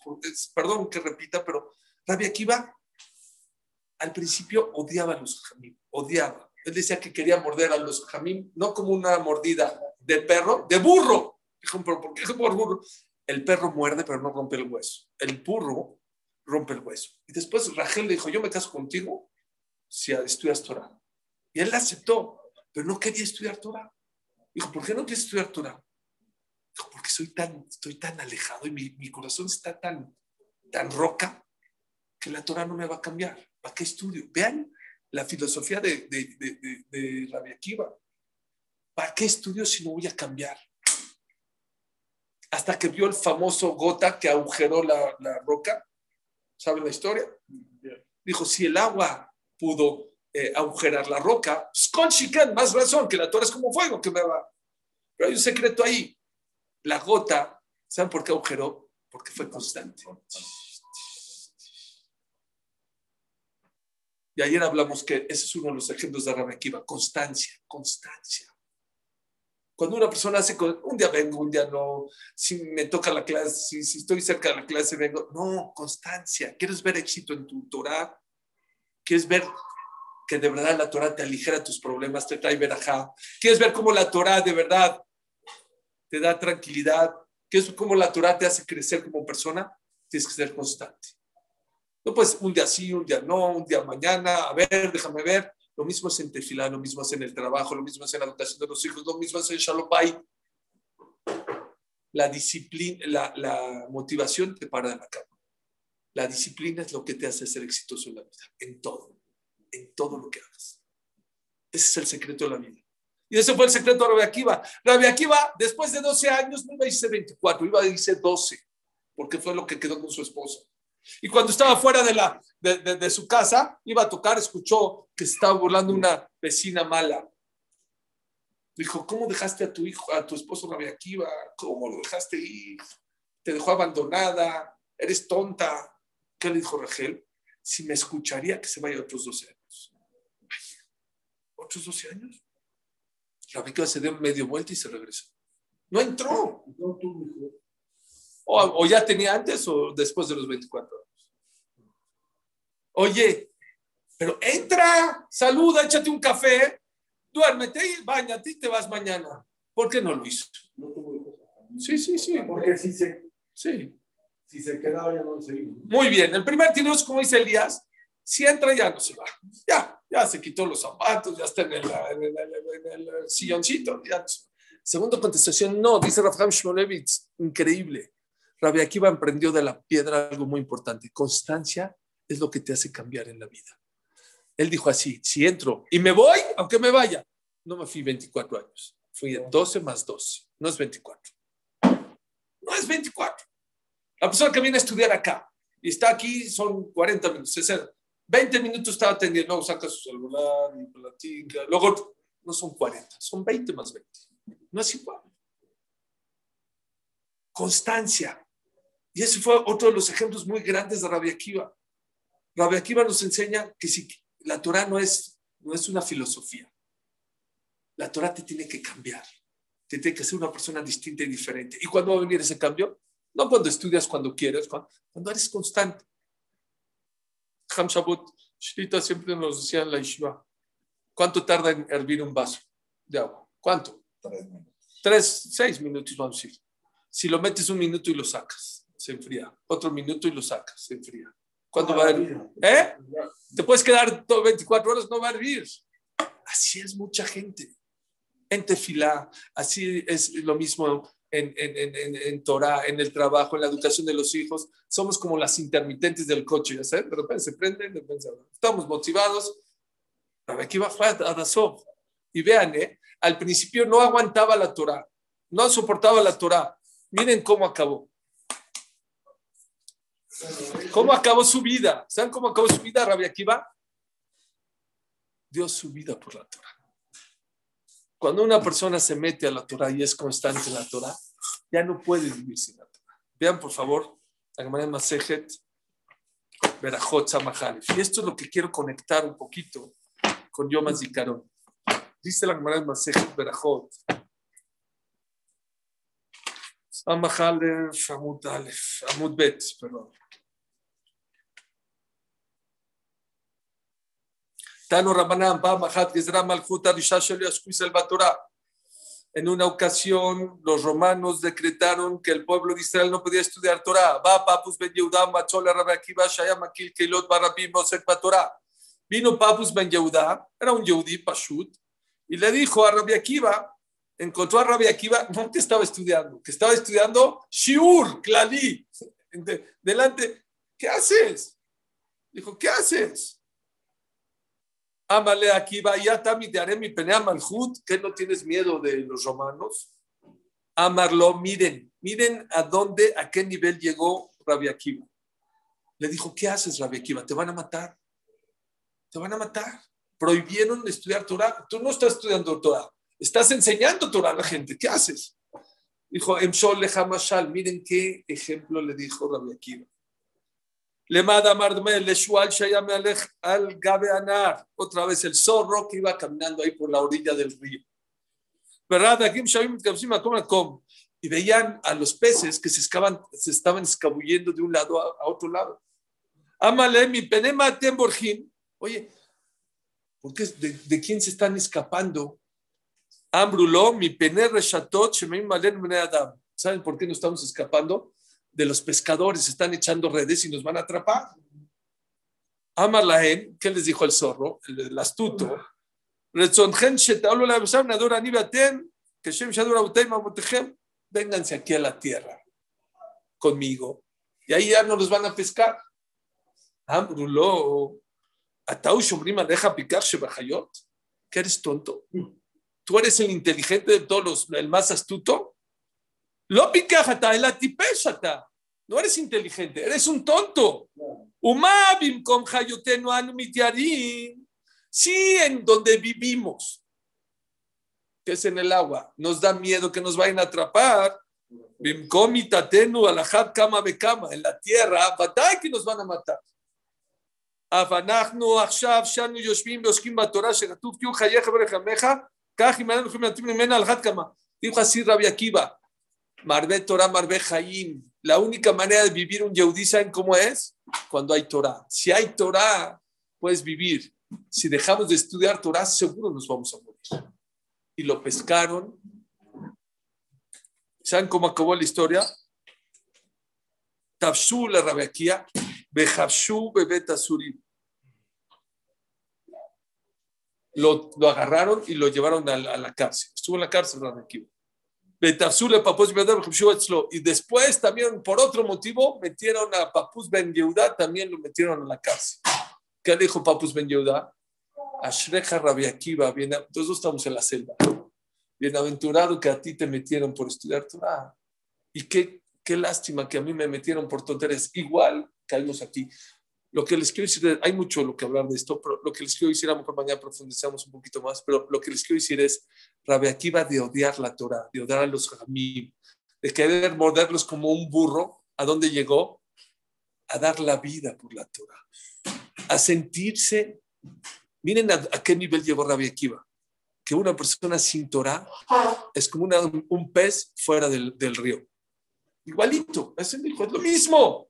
perdón que repita, pero Rabbi Akiva al principio odiaba a los jamim, odiaba. Él decía que quería morder a los jamim, no como una mordida de perro, de burro. Dijo, pero ¿por qué por burro? El perro muerde, pero no rompe el hueso. El burro rompe el hueso. Y después Rachel le dijo, yo me caso contigo si estudias Torah. Y él aceptó, pero no quería estudiar Torah. Dijo, ¿por qué no quieres estudiar Torah? Dijo, porque soy tan, estoy tan alejado y mi, mi corazón está tan, tan roca que la Torah no me va a cambiar. ¿Para qué estudio? Vean la filosofía de, de, de, de, de Rabbi Akiva. ¿Para qué estudio si no voy a cambiar? Hasta que vio el famoso gota que agujeró la, la roca. ¿Saben la historia? Dijo, si el agua pudo eh, agujerar la roca, pues con Shikan, más razón, que la Torah es como fuego que me va. Pero hay un secreto ahí. La gota, ¿saben por qué agujeró? Porque fue constante. Y ayer hablamos que ese es uno de los ejemplos de Rabbi Akiva, constancia, constancia. Cuando una persona hace, un día vengo, un día no, si me toca la clase, si, si estoy cerca de la clase, vengo. No, constancia. ¿Quieres ver éxito en tu Torah? ¿Quieres ver que de verdad la Torah te aligera tus problemas, te trae verajá? ¿Quieres ver cómo la Torah de verdad te da tranquilidad? ¿Quieres ver cómo la Torah te hace crecer como persona? Tienes que ser constante. No puedes un día sí, un día no, un día mañana, a ver, déjame ver. Lo mismo es en tefilá, lo mismo es en el trabajo, lo mismo es en la educación de los hijos, lo mismo es en Shalom. La disciplina, la, la motivación te para de la cama. La disciplina es lo que te hace ser exitoso en la vida, en todo, en todo lo que hagas. Ese es el secreto de la vida. Y ese fue el secreto de Rabbi Akiva. Akiva, después de 12 años, no iba a irse 24, iba a irse 12, porque fue lo que quedó con su esposa. Y cuando estaba fuera de, la, de, de- de su casa, iba a tocar, escuchó que se estaba burlando una vecina mala. Dijo, ¿cómo dejaste a tu hijo, a tu esposo Rabbi Akiva? ¿Cómo lo dejaste ir? Te dejó abandonada, eres tonta. ¿Qué le dijo Rachel? Si me escucharía que se vaya otros 12 años. ¿Otros 12 años? Rabbi Akiva se dio medio vuelta y se regresó. No entró. No, tú. O, o ya tenía antes o después de los 24 años. Oye, pero entra, saluda, échate un café, duérmete y bañate y te vas mañana. ¿Por qué no lo hizo? No tuvo hijos. Sí, sí, sí. Porque si se, Sí. si se quedaba ya no se iba. Muy bien. El primer tiro es como dice Elías, si entra ya no se va. Ya, ya se quitó los zapatos, ya está en el, en el- en el- en el silloncito. ya. Segundo contestación, no, dice Rafael Shmolevitz, increíble. Rabbi Akiva emprendió de la piedra algo muy importante. Constancia es lo que te hace cambiar en la vida. Él dijo así, si entro y me voy, aunque me vaya, no me fui 24 años, fui 12 más 12, no es 24. No es 24. La persona que viene a estudiar acá y está aquí son 40 minutos, 60. 20 minutos estaba atendiendo, saca su celular y platica, luego no son 40, son 20 más 20. No es igual. Constancia. Y ese fue otro de los ejemplos muy grandes de Rabbi Akiva. Rabbi Akiva nos enseña que si la Torah no es, no es una filosofía, la Torah te tiene que cambiar, te tiene que ser una persona distinta y diferente. ¿Y cuándo va a venir ese cambio? No cuando estudias cuando quieres, cuando, cuando eres constante. Ham Shabbat, Shlita siempre nos decía en la Yeshiva, ¿cuánto tarda en hervir un vaso de agua? ¿Cuánto? Tres minutos. Tres, seis minutos, vamos a decir. Si lo metes un minuto y lo sacas, se enfría. Otro minuto y lo sacas, se enfría. ¿Cuándo va a hervir? ¿Eh? Te puedes quedar todo 24 horas, no va a hervir. Así es mucha gente. En tefilá, así es lo mismo en, en, en, en, Torah, en el trabajo, en la educación de los hijos. Somos como las intermitentes del coche, ¿ya sabes? De repente se prenden, de repente. Estamos motivados. Rabbi Akiva fue a Dasov. Y vean, ¿eh? al principio no aguantaba la Torah, no soportaba la Torah. Miren cómo acabó. ¿Cómo acabó su vida? ¿Saben cómo acabó su vida, Rabbi Akiva? Dio su vida por la Torah. Cuando una persona se mete a la Torah y es constante en la Torah, ya no puede vivir sin la Torah. Vean, por favor, la Gemara Masejet, Berajot Samahalef. Y esto es lo que quiero conectar un poquito con Yom Zikaron. Dice la Gemara Masejet Berajot. Samahalef, Amud Alef, Amud Bet, perdón. Tano Rabanam, Mahat. En una ocasión, los romanos decretaron que el pueblo de Israel no podía estudiar Torah. Vino Papus Ben Yehuda, era un Yehudi Pashut, y le dijo a Rabbi Akiva, encontró a Rabbi Akiva, no que estaba estudiando, que estaba estudiando Shiur, Klali, de- delante. ¿Qué haces? Dijo, ¿qué haces? Ámale Akiva, ya tami te haré mi penea malhut, que no tienes miedo de los romanos. Amarlo, miren, miren a dónde, a qué nivel llegó Rabbi Akiva. Le dijo, ¿qué haces, Rabbi Akiva? Te van a matar. Te van a matar. Prohibieron estudiar Torah. Tú no estás estudiando Torah. Estás enseñando Torah a la gente. ¿Qué haces? Dijo, Emshol Lehamashal. Miren qué ejemplo le dijo Rabbi Akiva. Lemada Mardmel, Leshual Shayame Alej al Gabe Anar. Otra vez el zorro que iba caminando ahí por la orilla del río. ¿Verdad? Aquí y veían a los peces que se, escaban, se estaban escabullendo de un lado a, a otro lado. Amale mi penema temborjim. Oye, ¿por qué, de, de quién se están escapando? Ambruló, mi pene reshatot, shemeim malen adam. ¿Saben por qué nos estamos escapando? De los pescadores, están echando redes y nos van a atrapar. Amalahen, ¿qué les dijo el zorro? El, el astuto. Vénganse aquí a la tierra conmigo. Y ahí ya no los van a pescar. Atau shomrim aleja picar shebachayot. ¿Qué eres tonto? ¿Tú eres el inteligente de todos los, el más astuto? Lo picajata, el atipeshata. No eres inteligente, eres un tonto. Umabim con hayotenu anu mitiarim. Sí, en donde vivimos, que es en el agua, nos da miedo que nos vayan a atrapar. Bimkom itatenu alajat kama bekama. En la tierra, batay que nos van a matar. אנחנו עכשיו שאנו יושבים ועוסקים בתורה שכתוב תהיו חייך ורחמך כך אם אנחנו יכולים להתאים ממנה על אחת כמה. Dijo así Rabbi Akiva, Marbe Torah, Marbe Jaim. La única manera de vivir un Yehudí, ¿saben cómo es? Cuando hay Torah. Si hay Torah, puedes vivir. Si dejamos de estudiar Torah, seguro nos vamos a morir. Y lo pescaron. ¿Saben cómo acabó la historia? Tafshu la Rabequía, Bejabshu Bebet Asurim. Lo, lo agarraron y lo llevaron a, la- a la cárcel. Estuvo en la cárcel Rabequía. Y después también, por otro motivo, metieron a Papus Ben Yehuda, también lo metieron a la cárcel. ¿Qué dijo Papus Ben Yehuda? Ashreja Rabbi Akiva, bien, todos estamos en la selva. Bienaventurado que a ti te metieron por estudiar Torah. Y qué, qué lástima que a mí me metieron por tonterías. Igual caímos aquí. Lo que les quiero decir, hay mucho lo que hablar de esto, pero lo que les quiero decir, a lo mejor mañana profundizamos un poquito más, pero lo que les quiero decir es, Rabbi Akiva de odiar la Torah, de odiar a los Jamim, de querer morderlos como un burro, ¿a dónde llegó? A dar la vida por la Torah, a sentirse, miren a, qué nivel llegó Rabbi Akiva, que una persona sin Torah es como un pez fuera del, del río. Igualito, es lo mismo.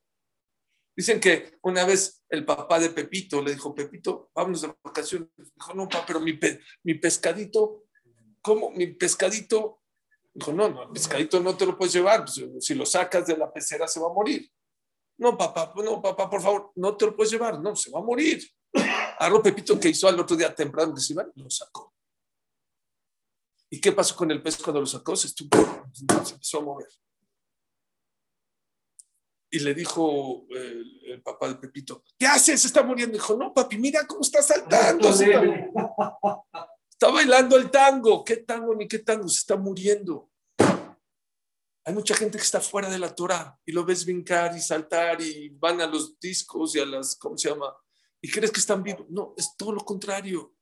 Dicen que una vez el papá de Pepito le dijo, Pepito, vámonos de vacaciones. Dijo, no, papá, pero mi, pe- mi pescadito, ¿cómo? Mi pescadito. Dijo, no, no, el pescadito no te lo puedes llevar. pues, si lo sacas de la pecera se va a morir. No, papá, no, papá, por favor, no te lo puedes llevar. No, se va a morir. Agarró Pepito que hizo al otro día temprano que se iba lo sacó. ¿Y qué pasó con el pez cuando lo sacó? Se estuvo, se empezó a mover. Y le dijo eh, el, papá de Pepito, ¿qué haces? Se está muriendo. Dijo, no, papi, mira cómo está saltando. se está, está bailando el tango. ¿Qué tango ni qué tango? Se está muriendo. Hay mucha gente que está fuera de la Torah y lo ves brincar y saltar y van a los discos y a las, ¿cómo se llama? Y crees que están vivos. No, es todo lo contrario.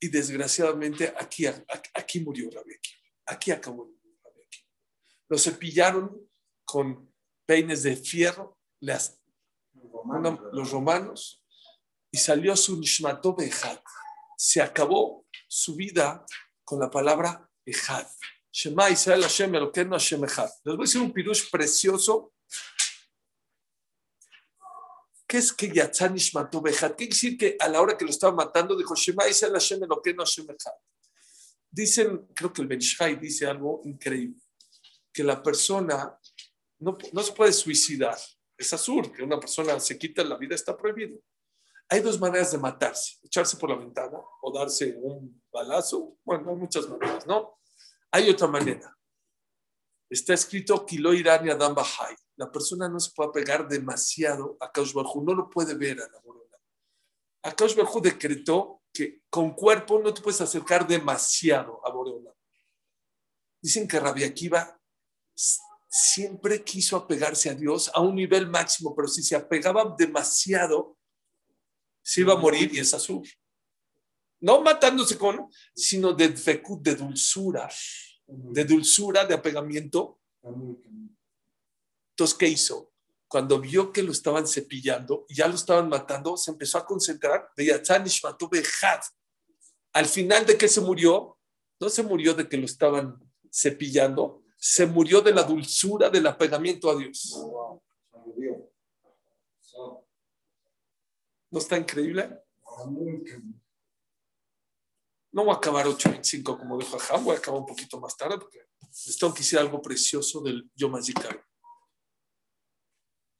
Y desgraciadamente aquí, aquí, aquí murió Rabbi. Aquí acabó. Lo cepillaron con peines de fierro, las, una- los romanos, y salió su Nishmato Behad. Se acabó su vida con la palabra Ehad. Shema Israel Hashem Elokeinu Hashem Echad. Les voy a decir un pirush precioso. ¿Qué es que Yatzan Nishmato Behad? ¿Qué quiere decir que a la hora que lo estaba matando dijo Shema Israel Hashem Elokeinu Hashem Echad? Dicen, creo que el Ben Shai dice algo increíble, que la persona no, no se puede suicidar. Es azul, que una persona se quita la vida, está prohibido. Hay dos maneras de matarse, echarse por la ventana o darse un balazo. Bueno, hay muchas maneras, ¿no? Hay otra manera. Está escrito Kilo Irani Adam Bahai. La persona no se puede pegar demasiado a Kaush no lo puede ver a la Borona. A Kaush Barjú decretó que con cuerpo no te puedes acercar demasiado a Borona. Dicen que Rabbi Akiva siempre quiso apegarse a Dios a un nivel máximo, pero si se apegaba demasiado, se iba a morir y es azul. No matándose con, sino de de dulzura, de dulzura, de apegamiento. Entonces, ¿qué hizo? Cuando vio que lo estaban cepillando y ya lo estaban matando, se empezó a concentrar. Al final de que se murió, no se murió de que lo estaban cepillando, se murió de la dulzura del apegamiento a Dios. ¿No está increíble? No voy a acabar 8.25 como dijo Ajam, voy a acabar un poquito más tarde porque les tengo que decir algo precioso del Yom HaZikaron.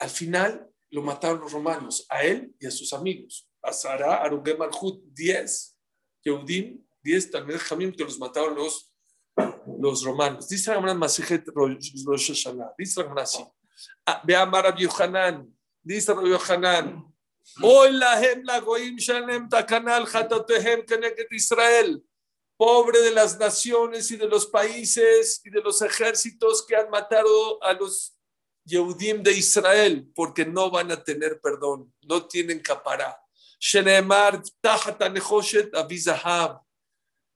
Al final lo mataron los romanos, a él y a sus amigos. A Sara, a Rugem Malhut, 10, Yehudim, 10 también Jamim, que los mataron los, los romanos. Dice la Gemara Rosh Hashanah, dice la Gemara así. Ah, Ve a Mara Yohanan, dice Rabbi Yohanan, Hoy la la goim shanem takanal hatatehem keneket Israel. Pobre de las naciones y de los países y de los ejércitos que han matado a los Yehudim de Israel, porque no van a tener perdón, no tienen capará. Shenemar tahatanehoshet avizahab.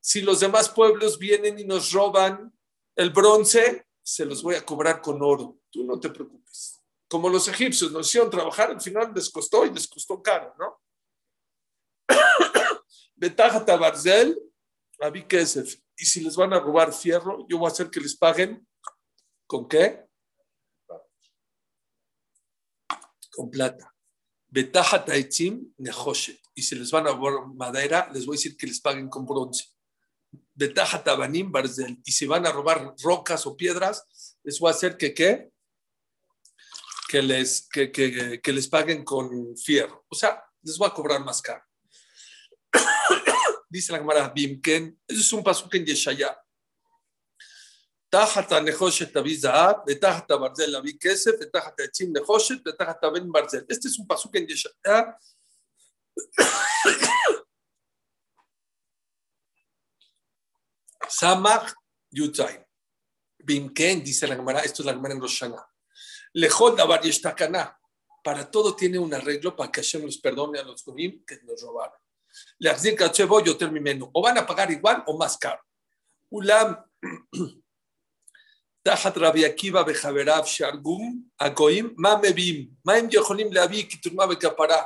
Si los demás pueblos vienen y nos roban el bronce, se los voy a cobrar con oro. Tú no te preocupes como los egipcios nos hicieron trabajar, al final les costó y les costó caro, ¿no? Betajata Barzel, Abi Kesef. Y si les van a robar fierro, yo voy a hacer que les paguen con qué? Con plata. Betajata Etzim Nehoshet. Y si les van a robar madera, les voy a decir que les paguen con bronce de Tajatabanim Barzel, y si van a robar rocas o piedras, eso va a hacer que qué? Que les, que, que, que les paguen con fierro. O sea, les va a cobrar más caro. Dice la cámara Bimken, eso es un pasuk en Yeshaya. Tajata Nehoshet Abizahab, Tajata Barzel Abikesef, Tajata Echim Nehoshet, Tajata Ben Barzel. Este es un pasuk en Yeshaya Samach Yutzain. Bimken, dice la Gemara, esto es la Gemara en Rosh Hashanah. Lejol Dabar Yeshtakana. Para todo tiene un arreglo para que Hashem los perdone a los Gorim que nos robaron. Le yo termino. O van a pagar igual o más caro. Ulam. תחת רבי עקיבא וחבריו שהרגום הגויים, מה מביאים? מה הם יכולים להביא כתרומה וכפרה?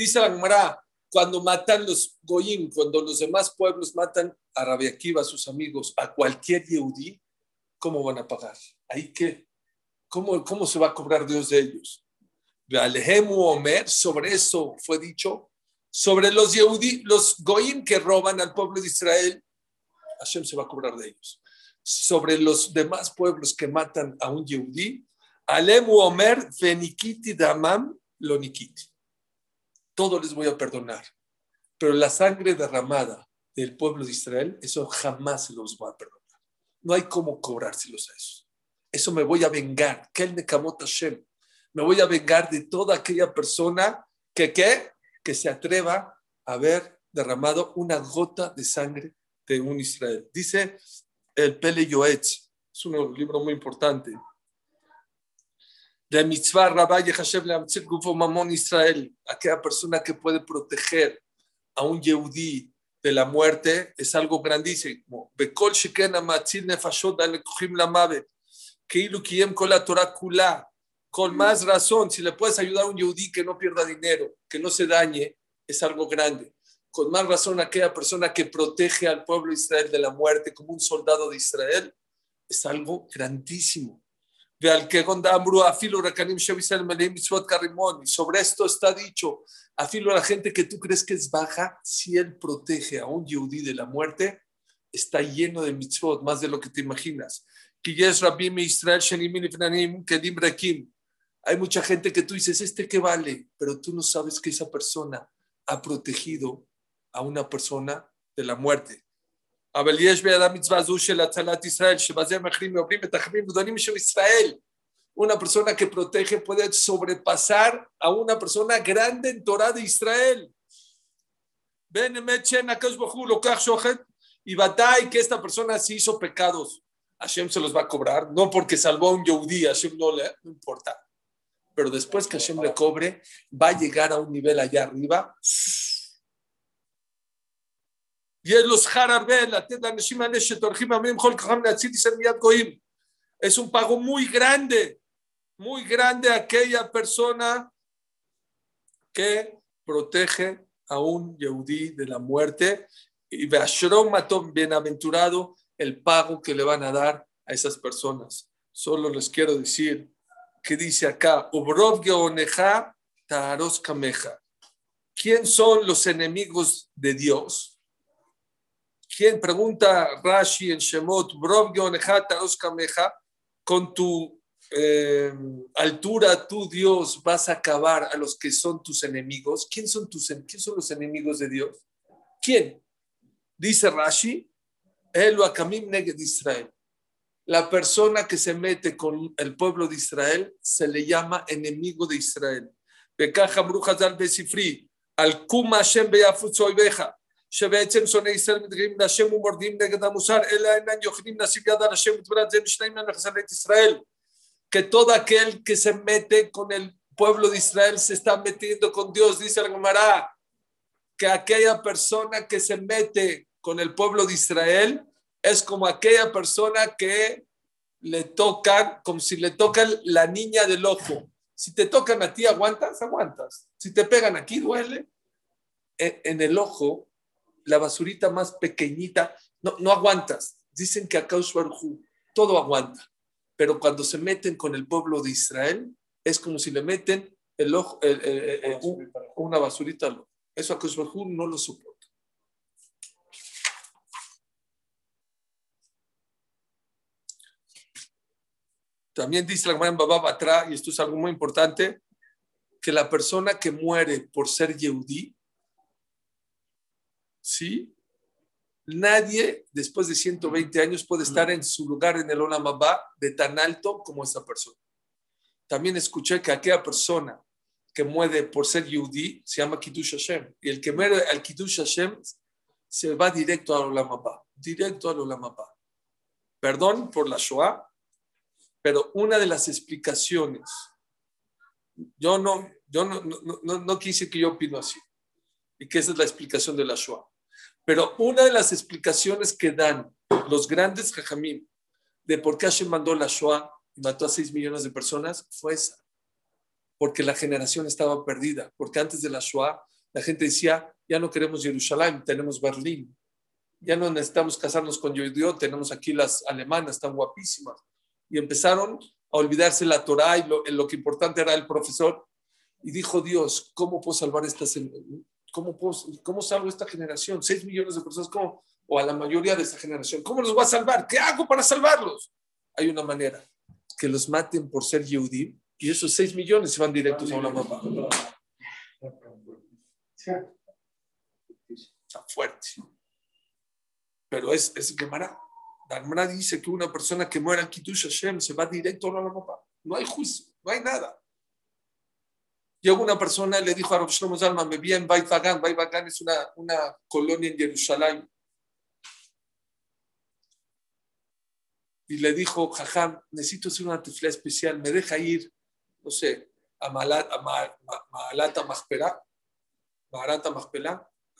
Dice la Gemara, cuando matan los goyim, cuando los demás pueblos matan a Rabbi Akiva, a sus amigos, a cualquier yehudí, ¿cómo van a pagar? ¿Ahí qué? ¿Cómo, ¿Cómo se va a cobrar Dios de ellos? Omer, sobre eso fue dicho, sobre los Yehudi, los Goim que roban al pueblo de Israel, Hashem se va a cobrar de ellos. Sobre los demás pueblos que matan a un Yehudi, Alemu Omer, Fenikiti Damam, Lonikiti. Todo les voy a perdonar. Pero la sangre derramada del pueblo de Israel, eso jamás se los va a perdonar. No hay cómo cobrárselos a eso. Eso me voy a vengar. Me voy a vengar de toda aquella persona que, ¿qué? que se atreva a haber derramado una gota de sangre de un Israel. Dice el Pele Yoetz, es un libro muy importante. De mitzvah Rabbi Hashem le Gufo Mamón Israel, aquella persona que puede proteger a un Yehudí de la muerte es algo grandísimo. Bekol Shekena Matzil Nefashot Alekuchim Lamavet con la Torah Kula. Con más razón, si le puedes ayudar a un yudí que no pierda dinero, que no se dañe, es algo grande. Con más razón, aquella persona que protege al pueblo de Israel de la muerte como un soldado de Israel, es algo grandísimo. Y sobre esto está dicho, afilo a la gente que tú crees que es baja, si él protege a un yudí de la muerte, está lleno de mitzvot, más de lo que te imaginas. כי יש רבים מישראל שנראים לפניהם כדים ריקים. Hay mucha gente que tú dices, ¿este qué vale? Pero tú no sabes que esa persona ha protegido a una persona de la muerte. אבל יש בידה מצווה זו של הצלת ישראל, שבזה מחרים ועוברים ותחמים גדולים של ישראל. Una persona que protege puede sobrepasar a una persona grande en Torah de Israel. Ven, Mechen, Akash Bajú, Lokach Shohet, y Batai, que esta persona sí hizo pecados. Hashem se los va a cobrar, no porque salvó a un Yehudí, Hashem no le no importa. Pero después que Hashem le cobre, va a llegar a un nivel allá arriba. es un pago muy grande, muy grande aquella persona que protege a un Yehudí de la muerte. Y Beashrom Matom, bienaventurado, el pago que le van a dar a esas personas. Solo les quiero decir que dice acá, Ubrov Geoneja Taros Kameja. ¿Quién son los enemigos de Dios? ¿Quién pregunta Rashi en Shemot? Con tu eh, altura, tú Dios vas a acabar a los que son tus enemigos. ¿Quién son, tus, ¿Quién son los enemigos de Dios? ¿Quién? Dice Rashi, Elu Akamim Neged Israel. La persona que se mete con el pueblo de Israel se le llama enemigo de Israel. Brujas al Besifri, al Kuma שבעצם שונאי ישראל מתגרים להשם ומורדים נגד המוסר, אלא אינם יכולים להשיג יד על השם ותברת זה משניים לחסרת ישראל. Que todo aquel que se mete con el pueblo de Israel se está metiendo con Dios, dice el Gemara, que aquella persona que se mete con el pueblo de Israel es como aquella persona que le tocan, como si le tocan la niña del ojo. Si te tocan a ti, aguantas, aguantas. Si te pegan aquí, duele. En, en el ojo, la basurita más pequeñita, no, no aguantas. Dicen que acá todo aguanta. Pero cuando se meten con el pueblo de Israel, es como si le meten el ojo, el, el, el, un, una basurita. Eso a no lo soporta. También dice la Gemara en Baba Batra, y esto es algo muy importante, que la persona que muere por ser Yehudí, ¿sí? Nadie después de 120 años puede estar en su lugar en el Olam Abba de tan alto como esa persona. También escuché que aquella persona que muere por ser Yehudí se llama Kiddush Hashem. Y el que muere al Kiddush Hashem se va directo al Olam Abba, directo al Olam Abba. Perdón por la Shoah, pero una de las explicaciones, yo no, yo no, no, no, no quise que yo opino así, y que esa es la explicación de la Shoah. Pero una de las explicaciones que dan los grandes jajamim de por qué Hashem mandó la Shoah y mató a 6 millones de personas fue esa. Porque la generación estaba perdida. Porque antes de la Shoah, la gente decía, ya no queremos Jerusalén, tenemos Berlín. Ya no necesitamos casarnos con Yodio, tenemos aquí las alemanas, están guapísimas y empezaron a olvidarse la Torah y lo, lo, que importante era el profesor. Y dijo Dios, ¿cómo puedo salvar esta cómo, puedo, cómo salvo esta generación? Seis millones de personas, ¿cómo? O a la mayoría de esta generación, ¿cómo los voy a salvar? ¿Qué hago para salvarlos? Hay una manera, que los maten por ser Yehudi y esos seis millones se van directos a una mamá. Está fuerte. Pero es, es Gemara. La Gemara dice que una persona que muera en Kiddush Hashem se va directo a la papá. No hay juicio, no hay nada. Llegó una persona y le dijo a Rav Shlomo Zalman, me vi en Bait Vagan. Es una, colonia en Jerusalén. Y le dijo, Jajam, necesito hacer una tefla especial, me deja ir, no sé, a Malat, a Malata Mahpela,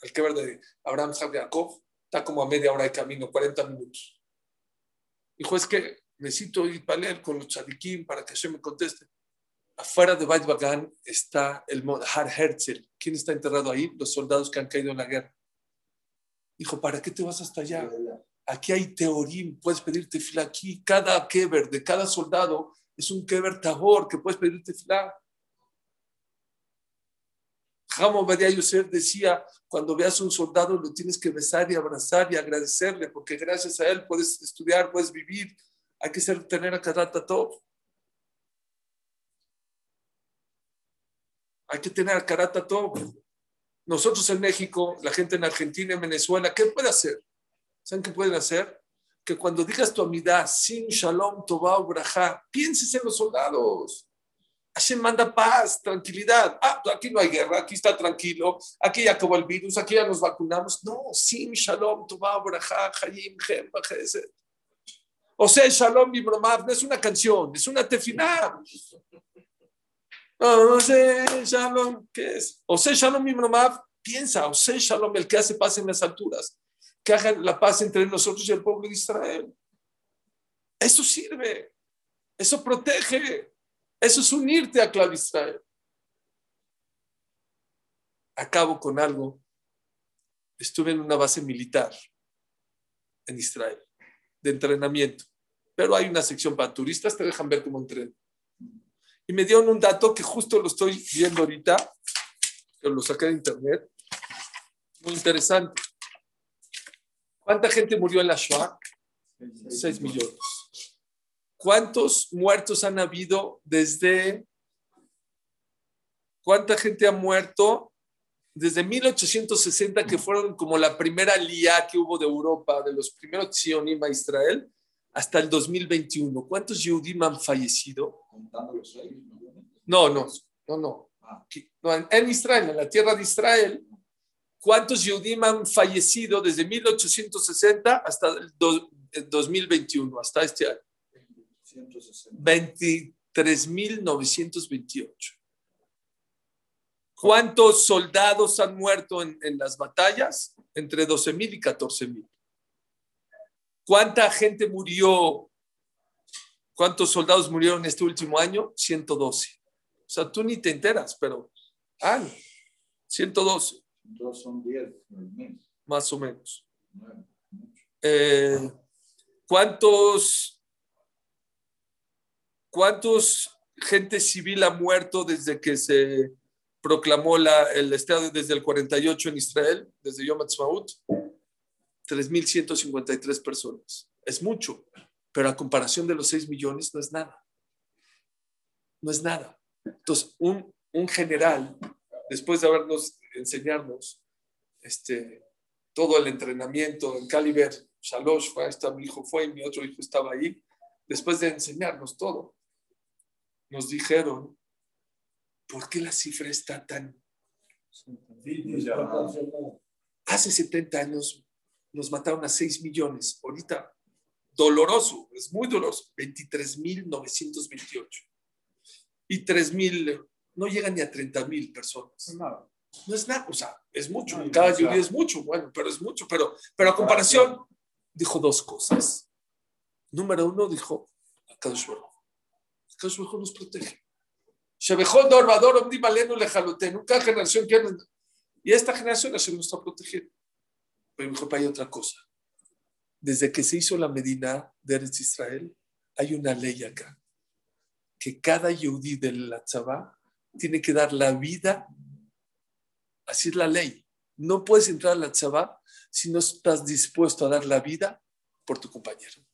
al que de Abraham Jacob, está como a media hora de camino, 40 minutos. Dijo, es que necesito ir para leer con los tzadikim para que se me conteste. Afuera de Beit Bagan está el Har Herzl. ¿Quién está enterrado ahí? Los soldados que han caído en la guerra. Dijo, ¿para qué te vas hasta allá? Aquí hay teorim, puedes pedir tefilá aquí. Cada kever de cada soldado es un kever tabor que puedes pedir tefilá. Jamo Badia Yosef decía, cuando veas a un soldado lo tienes que besar y abrazar y agradecerle, porque gracias a él puedes estudiar, puedes vivir. Hay que ser, tener a Karata Hay que tener karata todo. Nosotros en México, la gente en Argentina, en Venezuela, ¿qué puede hacer? ¿Saben qué pueden hacer? Que cuando digas tu amidad, sin shalom, tobao, braja, pienses en los soldados. Hashem manda paz, tranquilidad. Ah, aquí no hay guerra, aquí está tranquilo, aquí ya acabó el virus, aquí ya nos vacunamos. No, sin shalom, tobao, braja, hayim, gem. O sea, Shalom Bibromav no es una canción, es una tefilá. O sea, Shalom, ¿qué es? O sea, Shalom Bibromav, piensa, o sea, Shalom, el que hace paz en las alturas, que haga la paz entre nosotros y el pueblo de Israel. Eso sirve, eso protege, eso es unirte a Clave Israel. Acabo con algo. Estuve en una base militar en Israel, de entrenamiento pero hay una sección para turistas, te dejan ver cómo entreno. Y me dieron un dato que justo lo estoy viendo ahorita, que lo saqué de internet, muy interesante. ¿Cuánta gente murió en la Shoah? 6 millones. ¿Cuántos muertos han habido desde... ¿Cuánta gente ha muerto desde 1860, que fueron como la primera lía que hubo de Europa, de los primeros Tzionim a Israel? Hasta el 2021, ¿cuántos Yehudim han fallecido? Contando los seis, No, no, no, no. No, en, Israel, en la tierra de Israel, ¿cuántos Yehudim han fallecido desde 1860 hasta el, do- el 2021, hasta este año? 160. 23.928. ¿Cuántos soldados han muerto en, en las batallas? Entre 12.000 y 14.000. ¿Cuánta gente murió? ¿Cuántos soldados murieron este último año? 112. O sea, tú ni te enteras, pero ah, 112, Dos son 10 al mes. más o menos. Eh, ¿Cuántos, cuántos gente civil ha muerto desde que se proclamó la- el Estado desde el 48 en Israel, desde Yom Ha'atzmaut? 3.153 personas. Es mucho, pero a comparación de los 6 millones no es nada. No es nada. Entonces, un, un general, después de habernos enseñarnos este, todo el entrenamiento en Caliber, Shalosh, fue, esta, mi hijo fue y mi otro hijo estaba ahí, después de enseñarnos todo, nos dijeron, ¿por qué la cifra está tan... Hace 70 años nos mataron a 6 millones, ahorita doloroso, es muy doloroso, 23.928. Y 3.000, no llegan ni a 30.000 personas. No es nada, o sea, es mucho. No, Cada lluvia es mucho, bueno, pero es mucho. Pero, pero a comparación, dijo dos cosas. Número uno, dijo. Akadosh Baruj Hu nos protege. Shebejol Dorvador Omdim Alenu Lejalotenu. Cada generación que Y esta generación Hashem nos está protegiendo. Pero dijo, hay otra cosa. Desde que se hizo la Medina de Eretz Israel, hay una ley acá. Que cada yudí de la tzabá tiene que dar la vida Así es la ley. No puedes entrar a la tzabá si no estás dispuesto a dar la vida por tu compañero.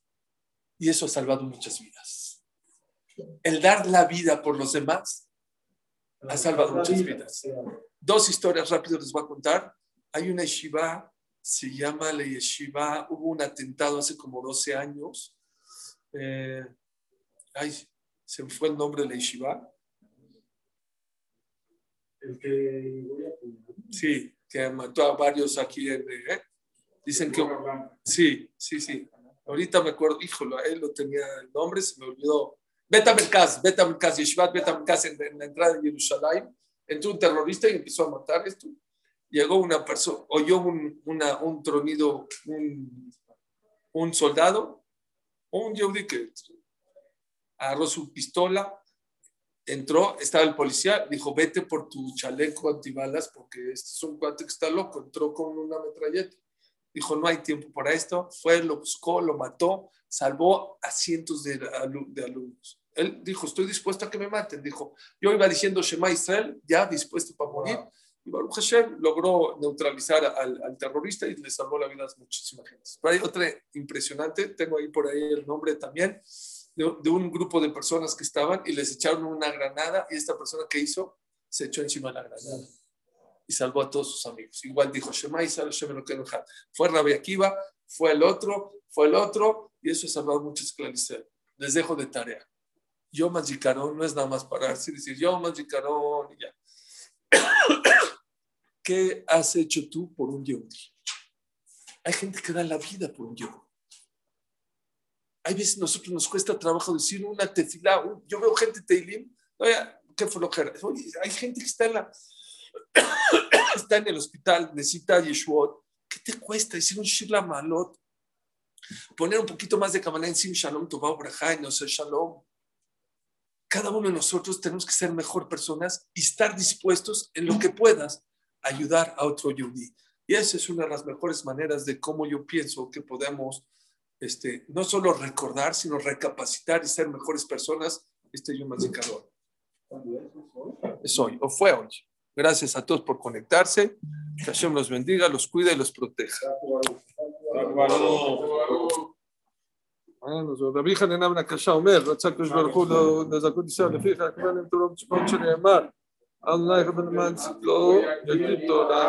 Y eso ha salvado muchas vidas. El dar la vida por los demás ha salvado muchas vidas. Dos historias rápidas les voy a contar. Hay una yeshiva, se llama la yeshiva, hubo un atentado hace como 12 años. Eh, ay, se me fue el nombre de la yeshiva. El que. Sí, que mató a varios aquí. En, eh, Dicen que... Sí, sí, sí. Ahorita me acuerdo, híjolo, a él lo tenía el nombre, se me olvidó. Beta Merkaz, Beta Merkaz, Yeshivat Beta Merkaz en, en la entrada de Jerusalén. Entró un terrorista y empezó a matar esto. Llegó una persona, oyó un, una, un tronido, un, un soldado, o un yehudi que agarró su pistola, entró, estaba el policía, dijo, vete por tu chaleco antibalas porque este es un cuate que está loco, entró con una metralleta. Dijo, no hay tiempo para esto, fue, lo buscó, lo mató, salvó a cientos de, de alumnos. Él dijo, estoy dispuesto a que me maten. Dijo, yo iba diciendo Shema Israel, ya dispuesto para morir. Y Baruch Hashem logró neutralizar al, al terrorista y le salvó la vida a muchísima gente. Pero hay otra impresionante, tengo ahí por ahí el nombre también, de, de un grupo de personas que estaban y les echaron una granada y esta persona que hizo, se echó encima de la granada y salvó a todos sus amigos. Igual dijo, Shema Echad. Fue Rabbi Akiva, fue el otro, fue el otro, y eso ha salvado mucho esclarecer. Les dejo de tarea. Yo Magicarón no es nada más pararse y decir, yo Magicarón y ya. ¿Qué has hecho tú por un Yehudi? Hay gente que da la vida por un Yehudi. Hay veces nosotros nos cuesta trabajo decir una tefilá. un- Yo veo gente teilim, oye, ¿qué fue lo que era? Oye, hay gente que está en la está en el hospital, necesita Yeshuot. ¿Qué te cuesta decir un Shirla Malot? Poner un poquito más de Kabbalah encima, Shalom, Tobao, Brajá, y no sé, Shalom. Cada uno de nosotros tenemos que ser mejor personas y estar dispuestos en lo que puedas ayudar a otro Yudí. Y esa es una de las mejores maneras de cómo yo pienso que podemos este, no solo recordar, sino recapacitar y ser mejores personas este Yom HaZikaron. ¿Cuándo es? ¿Es hoy? Es hoy, o fue hoy. Gracias a todos por conectarse. Que Hashem los bendiga, los cuida y los proteja. רבי חנינא בן הקשה אומר, רצה הקדוש ברוך הוא לזכות ישראל לפיך, כבר להם תורה ומשפחות שנאמר, Allah yaqbal man siklo yaqib toda